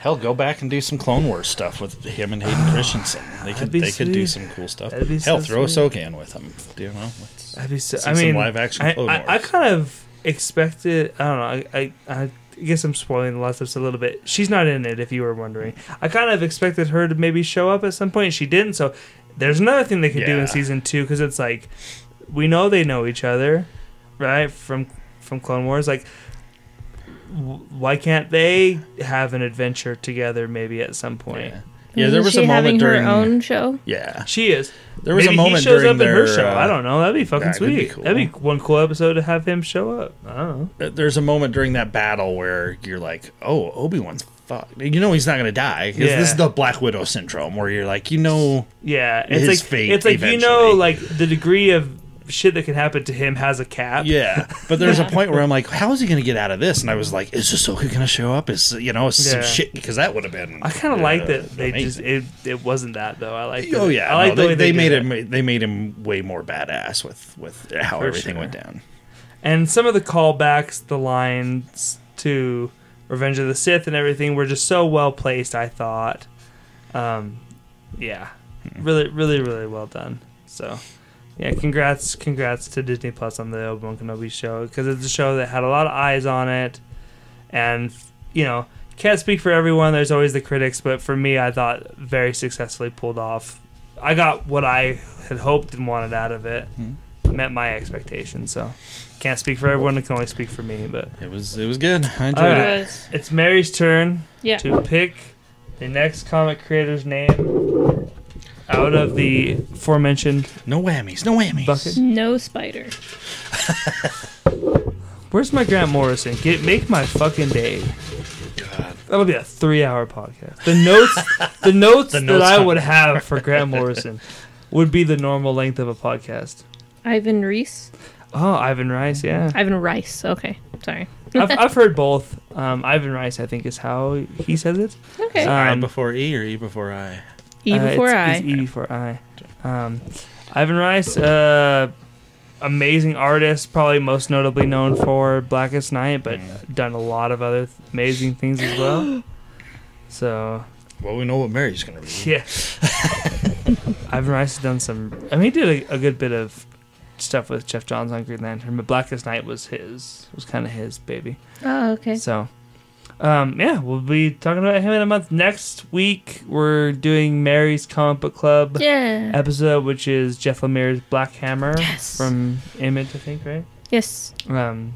Hell, go back and do some Clone Wars stuff with him and Hayden Christensen. They could they could do some cool stuff. Hell, so throw sweet. Ahsoka in with him. Do you know? Let's- that'd be so. See I some mean, live action I, Clone I, I kind of expected. I don't know. I, I I guess I'm spoiling the last episode a little bit. She's not in it, if you were wondering. I kind of expected her to maybe show up at some point. She didn't. So there's another thing they could do in season two because it's like we know they know each other, right? From from Clone Wars, like. W- Why can't they have an adventure together? Maybe at some point. yeah. Yeah, isn't there was she a having moment during. her own show. Yeah, She is. there was Maybe a moment he shows during up in her show. uh, I don't know. That'd be fucking that could be sweet. cool. That'd be one cool episode to have him show up. I don't know. uh, There's a moment during that battle where you're like, "Oh, Obi Wan's fucked." You know he's not gonna die. 'cause This is the Black Widow syndrome, where you're like, you know, Yeah, it's His like fate it's like you know, like the degree of shit that can happen to him has a cap. yeah. [LAUGHS] But there's a point where I'm like, how is he gonna get out of this? And I was like, is Ahsoka gonna show up? Is you know some Yeah. shit because that would have been. I kind of uh, like that they amazing. just it, it wasn't that though. I like. Oh yeah, I like no, the way they, they made it. him. They made him way more badass with with how For everything sure. went down. and some of the callbacks, the lines to Revenge of the Sith and everything were just so well placed. I thought, um, yeah, Hmm. really, really, really well done. So, yeah, congrats, congrats to Disney Plus on the Obi Wan Kenobi show because it's a show that had a lot of eyes on it, and you know, can't speak for everyone. There's always the critics, but for me, I thought very successfully pulled off. I got what I had hoped and wanted out of it. Hmm. Met my expectations, so can't speak for everyone. I can only speak for me. But It was it was good. I enjoyed All it. it's Mary's turn Yeah. to pick the next comic creator's name out of the aforementioned No whammies. No whammies. bucket. No spider. [LAUGHS] Where's my Grant Morrison? Get make my fucking day. God. That'll be a three-hour podcast. The notes, [LAUGHS] the notes The that notes I on- would have for [LAUGHS] Grant Morrison would be the normal length of a podcast. Ivan Reis. Oh, Ivan Reis, yeah. Ivan Reis. Okay. Sorry. I've, I've heard both. Um, Ivan Reis, I think, is how he says it. Okay. I Um, before E or E before I? E Uh, before it's, I. It's E before I. Um, Ivan Reis, uh, amazing artist, probably most notably known for Blackest Night, but Mm. done a lot of other th- amazing things as well. [GASPS] So Well, we know what Mary's gonna read. yeah, [LAUGHS] Ivan Reis has done some. I mean, he did a, a good bit of stuff with Geoff Johns on Green Lantern, but Blackest Night was his. Was kind of his baby. oh, okay. So, um, yeah, we'll be talking about him in a month. Next week, we're doing Mary's Comic Book Club Yeah. episode, which is Jeff Lemire's Black Hammer Yes. from Image, I think, right? Yes. Um,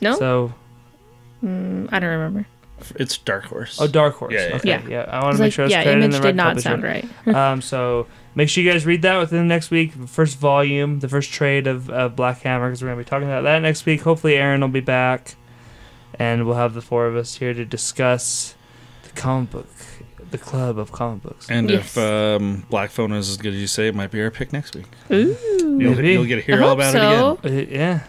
No. So, Mm, I don't remember. It's Dark Horse. oh, Dark Horse. Yeah, yeah. Okay, Yeah. yeah. I I want to make like, sure I was yeah, crediting image the right did not publisher. sound right. [LAUGHS] [LAUGHS] um, so make sure you guys read that within the next week. First volume, the first trade of, of Black Hammer, because we're gonna be talking about that next week. Hopefully, Aaron will be back, and we'll have the four of us here to discuss the comic book, the club of comic books. And Yes. if um, Black Phone is as good as you say, it might be our pick next week. Ooh. You'll, Maybe. you'll get to hear I all about so. it again. Uh, yeah.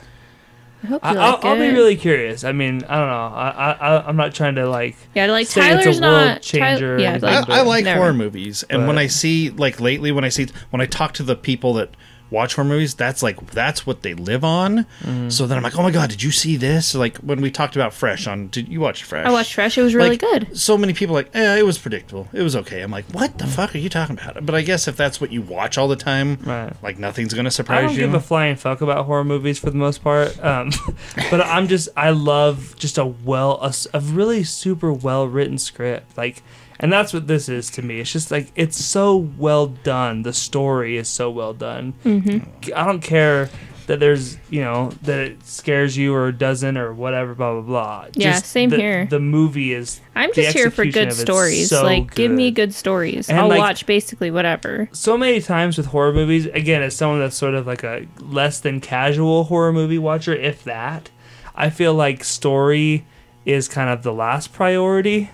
I hope you I, like I'll, I'll be really curious. I mean, I don't know. I, I I- I'm not trying to like. Yeah, like say it's a Tyler's world not changer or yeah, anything, I, like, but- I like Never. horror movies, and when I see like lately, when I see when I talk to the people that watch horror movies, that's like that's what they live on. Mm-hmm. So then I'm like, oh my god, did you see this? Like when we talked about Fresh on, did you watch Fresh? I watched Fresh. It was really Like, good. So many people like, eh, it was predictable. It was okay. I'm like, what the fuck are you talking about? But I guess if that's what you watch all the time, Right. like nothing's gonna surprise you. I surprise don't you. give a flying fuck about horror movies for the most part. Um, [LAUGHS] but I'm just I love just a well a really super well written script like. And that's what this is to me. It's just like it's so well done. The story is so well done. Mm-hmm. I don't care that there's you know that it scares you or doesn't or whatever. Blah blah blah. Yeah, Just same the, here. The movie is. I'm just here for good stories. so like, give me good. good stories. And, I'll like- watch basically whatever. so many times with horror movies again as someone that's sort of like a less than casual horror movie watcher if that i feel like story is kind of the last priority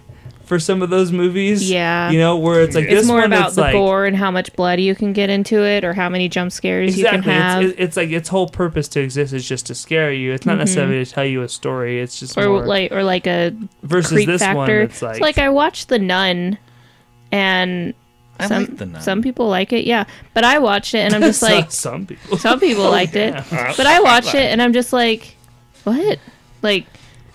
for some of those movies Yeah. you know where it's like It's this more one about it's the like gore and how much blood you can get into it, or how many jump scares you can have, it's, it's like its whole purpose to exist is just to scare you it's not necessarily to tell you a story it's just Mm-hmm. or more like or like a versus creep this one factor. it's like, so like I watched The Nun, and I some like The Nun. some people like it, yeah. But I watched it and I'm just [LAUGHS] like, some people some people liked it, [LAUGHS] but I watched it and I'm just like, what? Like,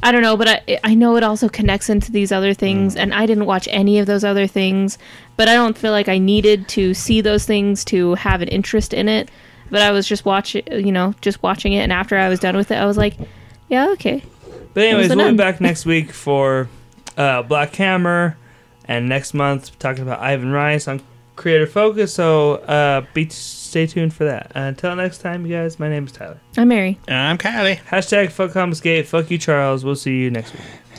I don't know, but I I know it also connects into these other Mm. things, and I didn't watch any of those other things, but I don't feel like I needed to see those things to have an interest in it. But I was just watching, you know, just watching it, and after I was done with it, I was like, yeah, okay. But anyways, we'll be back next week for uh, Black Hammer, and next month talking about Ivan Reis on Creator Focus. So uh, be stay tuned for that. Uh, until next time, you guys. My name is Tyler. I'm Mary. I'm Kylie. Hashtag fuck Confiscate. Fuck you, Charles. We'll see you next week.